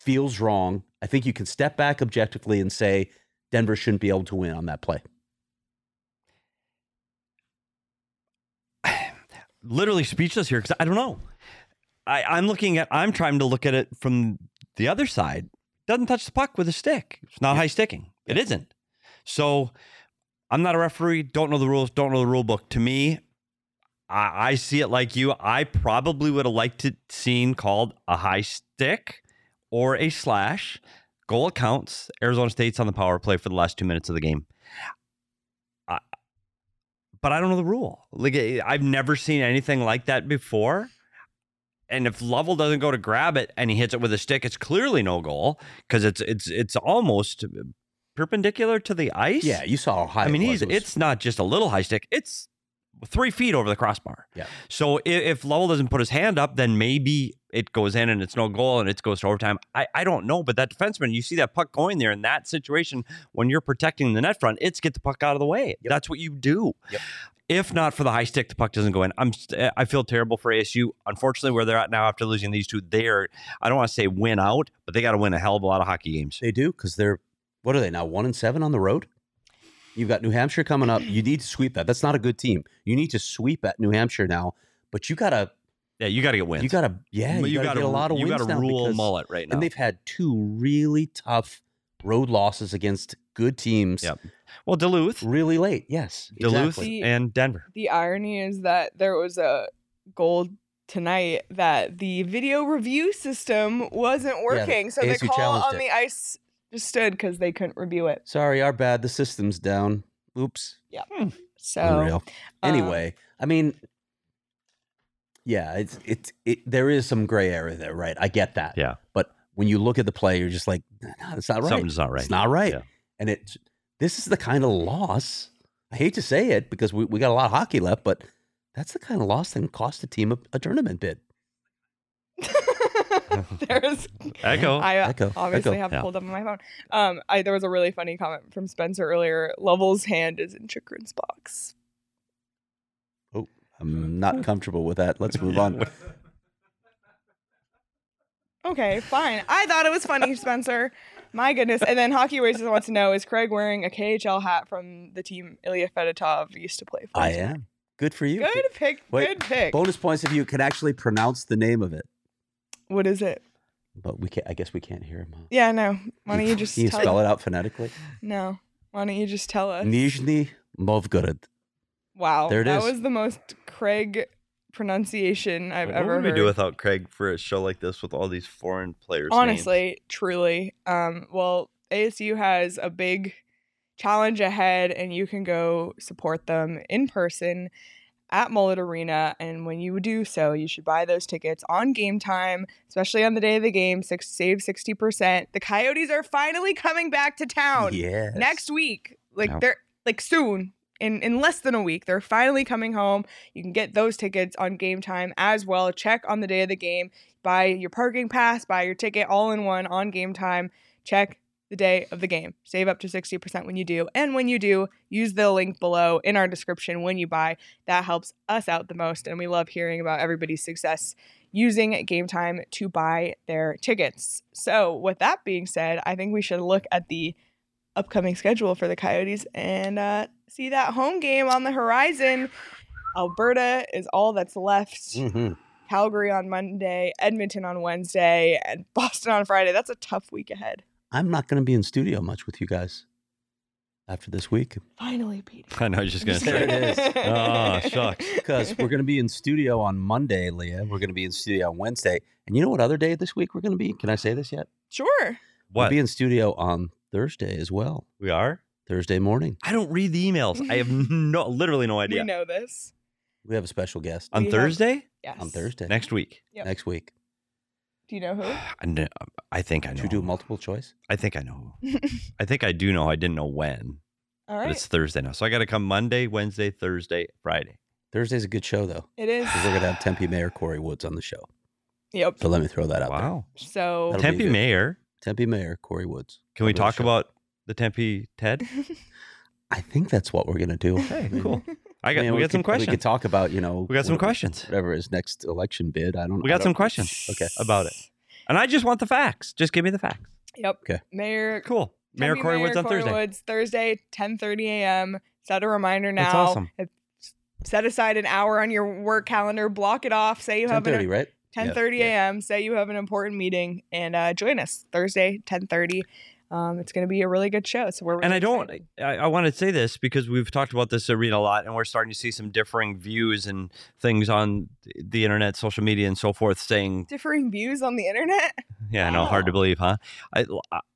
feels wrong. I think you can step back objectively and say Denver shouldn't be able to win on that play. Literally speechless here because I don't know. I, I'm looking at. I'm trying to look at it from the other side. Doesn't touch the puck with a stick. It's not high sticking. It isn't. So I'm not a referee. Don't know the rules. Don't know the rule book. To me, I, I see it like you. I probably would have liked it seen called a high stick or a slash. Goal counts. Arizona State's on the power play for the last two minutes of the game. I, but I don't know the rule. Like eh, I've never seen anything like that before. And if Lovell doesn't go to grab it and he hits it with a stick, it's clearly no goal because it's it's it's almost perpendicular to the ice. Yeah, you saw how high. I mean, it he's. It was- it's not just a little high stick; it's three feet over the crossbar. Yeah. So if, if Lovell doesn't put his hand up, then maybe it goes in and it's no goal and it goes to overtime. I, I don't know, but that defenseman, you see that puck going there in that situation when you're protecting the net front, it's get the puck out of the way. That's what you do. Yep. If not for the high stick, the puck doesn't go in. I'm I feel terrible for ASU. Unfortunately, where they're at now after losing these two, they are I don't want to say win out, but they got to win a hell of a lot of hockey games. They do because they're what are they now? One and seven on the road. You've got New Hampshire coming up. You need to sweep that. That's not a good team. You need to sweep at New Hampshire now. But you gotta, Yeah, you got to get wins. you gotta, yeah, you, gotta, get a lot of you wins gotta now rule because- mullet right now. And they've had two really tough road losses against good teams. Yep. well, Duluth, Really late. Yes. Duluth, exactly. and Denver. The irony is that there was a goal tonight that the video review system wasn't working. so the ASU call on it. the ice just stood because they couldn't review it. Sorry, our bad. The system's down. Oops. Yeah. So Unreal. uh, Anyway, I mean, yeah, it's it's it. There is some gray area there, right? I get that. Yeah. But when you look at the play, you're just like, no, it's not right. Something's not right. It's not right. Yeah. And it. This is the kind of loss. I hate to say it because we, we got a lot of hockey left, but that's the kind of loss that can cost a team a, a tournament bid. there's Echo. I uh, Echo, obviously echo. have Yeah. it pulled up on my phone. Um, I there was a really funny comment from Spencer earlier. Lovell's hand is in Chychrun's box. Oh, I'm not comfortable with that. Let's move on. Okay, fine. I thought it was funny, Spencer. My goodness. And then Hockey Racist wants to know: Is Craig wearing a KHL hat from the team Ilya Fedotov used to play for? I am. Good for you. Good pick. Wait, good pick. Bonus points if you can actually pronounce the name of it. What is it? But we can't. I guess we can't hear him. Huh? Yeah, no. Why don't you just Can you tell spell it out phonetically? No. Why don't you just tell us? Nizhny Novgorod. Wow. There it that is. was the most Craig pronunciation I've ever heard. what ever would we heard. do without Craig for a show like this with all these foreign players? Honestly, truly. Um, well, ASU has a big challenge ahead, and you can go support them in person at Mullet Arena. And when you do so, you should buy those tickets on game time, especially on the day of the game. Six, save 60%. The Coyotes are finally coming back to town Yes. next week. Like they're like soon. In, in less than a week, they're finally coming home. You can get those tickets on game time as well. Check on the day of the game. Buy your parking pass, buy your ticket all in one on game time. Check the day of the game. Save up to 60% when you do. And when you do, use the link below in our description when you buy. That helps us out the most. And we love hearing about everybody's success using game time to buy their tickets. So, with that being said, I think we should look at the upcoming schedule for the Coyotes and uh, see that home game on the horizon. Alberta is all that's left. Mhm. Calgary on Monday, Edmonton on Wednesday, and Boston on Friday. That's a tough week ahead. I'm not going to be in studio much with you guys after this week Finally, Pete. I know. I was just gonna say. it is. Oh, shucks. because we're going to be in studio on Monday, Leah. We're going to be in studio on Wednesday. And you know what other day this week we're going to be? Can I say this yet? Sure. We'll be in studio on Thursday as well. we are? Thursday morning. I don't read the emails. I have no, literally no idea. We know this. We have a special guest On We have- Thursday Yes. on Thursday next week. Yep. next week. Do you know who? I, kn- I think I know. Should we do multiple choice? I think I know. I think I do know. I didn't know when. All But it's Thursday now, so I got to come Monday, Wednesday, Thursday, Friday. Thursday's a good show though. It is. 'cause We're going to have Tempe Mayor Corey Woods on the show. Yep. So let me throw that out there. Wow. So That'll Tempe. Mayor. Tempe Mayor Corey Woods. Can we Cover the talk about the Tempe Ted? I think that's what we're going to do. Hey, cool. I got. mean, we got some questions. We could talk about you know We got some what- questions. Whatever his next election bid. I don't. We got some don't- questions Okay. about it, and I just want the facts. Just give me the facts. Yep. Okay. Mayor Cool. Mayor Tempe Corey Woods on Corey Thursday. Woods, Thursday, 10:30 a.m. Set a reminder now. That's awesome. Set aside an hour on your work calendar. Block it off. Say you have 10:30, an right? 10:30 Yeah, a.m. Say you have an important meeting and uh, join us Thursday 10:30. Um, it's going to be a really good show. So we're really and I don't. excited. I, I want to say this because we've talked about this arena a lot, and we're starting to see some differing views and things on the internet, social media, and so forth, saying differing views on the internet. Yeah, I know. Hard to believe, huh? I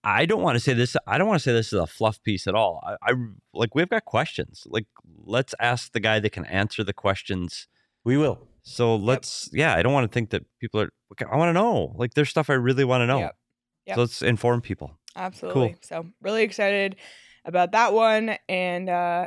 I don't want to say this. I don't want to say this is a fluff piece at all. I, I like we've got questions. Like let's ask the guy that can answer the questions. We will. So let's. Yeah, I don't want to think that people are. okay, I want to know. Like there's stuff I really want to know. Yep. Yep. So let's inform people. Absolutely. So really excited about that one. And uh,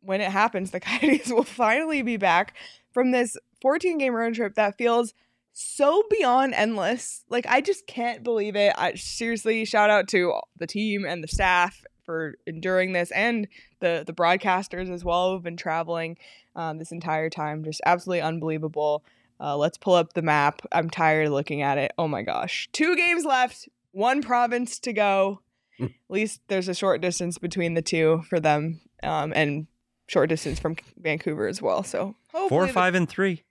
when it happens, the Coyotes will finally be back from this 14 game road trip that feels so beyond endless. Like I just can't believe it. I seriously shout out to the team and the staff for enduring this and the the broadcasters as well who've been traveling um, this entire time. Just absolutely unbelievable. Uh, let's pull up the map. I'm tired of looking at it. Oh my gosh. Two games left, one province to go. Hmm. At least there's a short distance between the two for them um, and short distance from Vancouver as well. So Four, hopefully the- five, and three.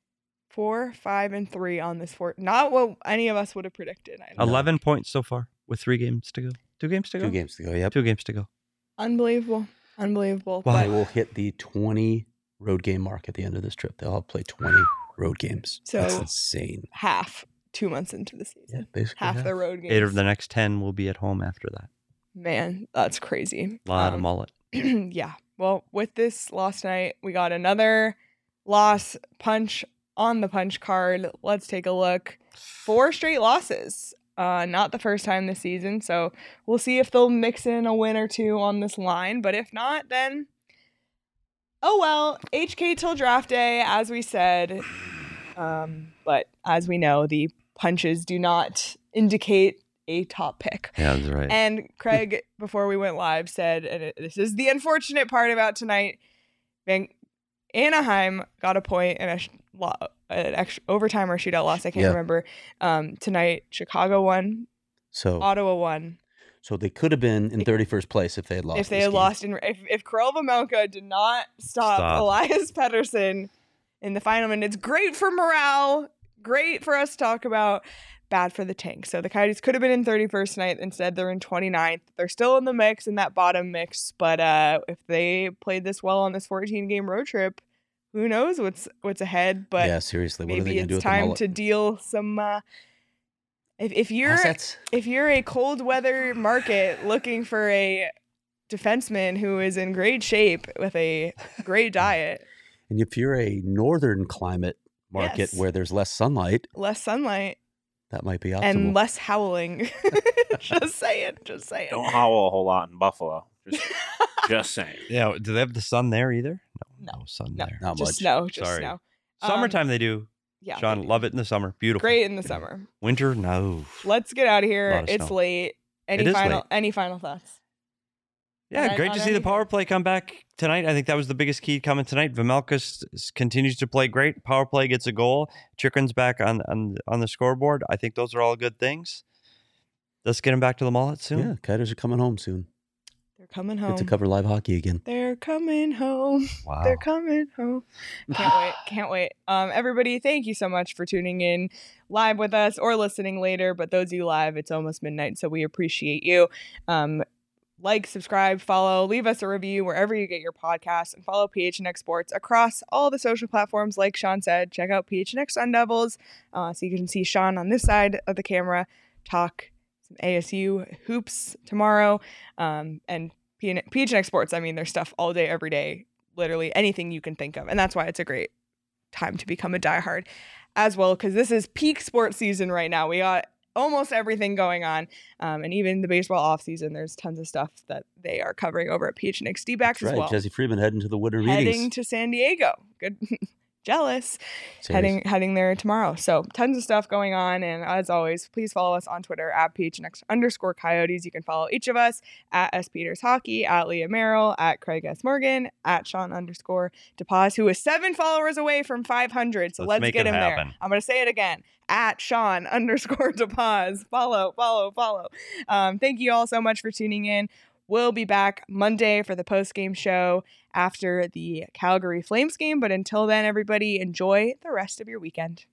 four, five, and three on this four. Not what any of us would have predicted. I know. Eleven points so far with three games to go. Two games to go. Two games to go. Yep. Two games to go. Unbelievable. Unbelievable. They but will hit the 20 road game mark at the end of this trip. They'll all play 20 road games. So That's So- insane. half two months into the Yeah, season. basically. half half. the road games. Eight of the next ten will be at home after that. Man, that's crazy. A lot of Um, mullet. yeah. Well, with this loss tonight, we got another loss punch on the punch card. Let's take a look. Four straight losses. Uh, not the first time this season, so we'll see if they'll mix in a win or two on this line. But if not, then oh well. HK till draft day, as we said. Um, but as we know, the punches do not indicate a top pick. Yeah, that's right. And Craig, before we went live, said, and it- this is the unfortunate part about tonight. Van- Anaheim got a point and a sh- lo- an extra overtime or shootout loss. I can't Yeah. remember. Um, tonight, Chicago won, So, Ottawa won. so they could have been in 31st place if they had lost. if they had game. lost, in, if if Karel Vejmelka did not stop, Stop. Elias Pettersson in the final minute, it's great for morale. Great for us to talk about. Bad for the tank. So the Coyotes could have been in 31st tonight. Instead, they're in 29th. They're still in the mix in that bottom mix. But uh, if they played this well on this 14 game road trip, who knows what's what's ahead? But yeah, seriously. What are they maybe going to do it's time to deal some. Uh, if if you're Assets? if you're a cold weather market looking for a defenseman who is in great shape with a great diet, And if you're a northern climate market Yes. where there's less sunlight, less sunlight that might be optimal. and less howling. just saying, just saying. Don't howl a whole lot in Buffalo. Just, just saying. yeah, do they have the sun there either? No, No. no sun No, there. Not just much. snow, just Sorry. snow. Um, Summertime they do. Yeah, Sean, love it in the summer. Beautiful. Great in the summer. Winter, no. Let's get out of here. Lot of It's snow. late. Any It is final late. any final thoughts? Yeah, great to see the power play come back tonight. I think that was the biggest key coming tonight. Vejmelka s- s- continues to play great. Power play gets a goal. Chychrun's back on on on the scoreboard. I think those are all good things. Let's get him back to the mullet soon. Yeah, Kiters are coming home soon. They're coming home. Get to cover live hockey again. They're coming home. Wow. They're coming home. Can't wait. Can't wait. Um, everybody, thank you so much for tuning in live with us or listening later. But those of you live, it's almost midnight, so we appreciate you. Um, like, subscribe, follow, leave us a review wherever you get your podcasts, and follow PHNX Sports across all the social platforms. Like Sean said, check out PHNX Sun Devils uh, so you can see Sean on this side of the camera talk some ASU hoops tomorrow. Um, and PHNX Sports, I mean, there's stuff all day, every day, literally anything you can think of. And that's why it's a great time to become a diehard as well, because this is peak sports season right now. We got almost everything going on. Um, and even the baseball off season, there's tons of stuff that they are covering over at PHNX D backs as right. well. Jesse Friedman heading to the winter Meetings. heading meetings. to San Diego. Good. Jealous Serious. heading heading there tomorrow. So tons of stuff going on. And as always, please follow us on Twitter at PHNX underscore coyotes. You can follow each of us at S Peters Hockey, at Leah Merrill, at Craig S. Morgan, at Sean underscore DePaz, who is seven followers away from 500. So Let's let's, get him there. I'm gonna say it again. At Sean underscore DePaz. Follow, follow, follow. Um, thank you all so much for tuning in. We'll be back Monday for the post game show after the Calgary Flames game. But until then, everybody, enjoy the rest of your weekend.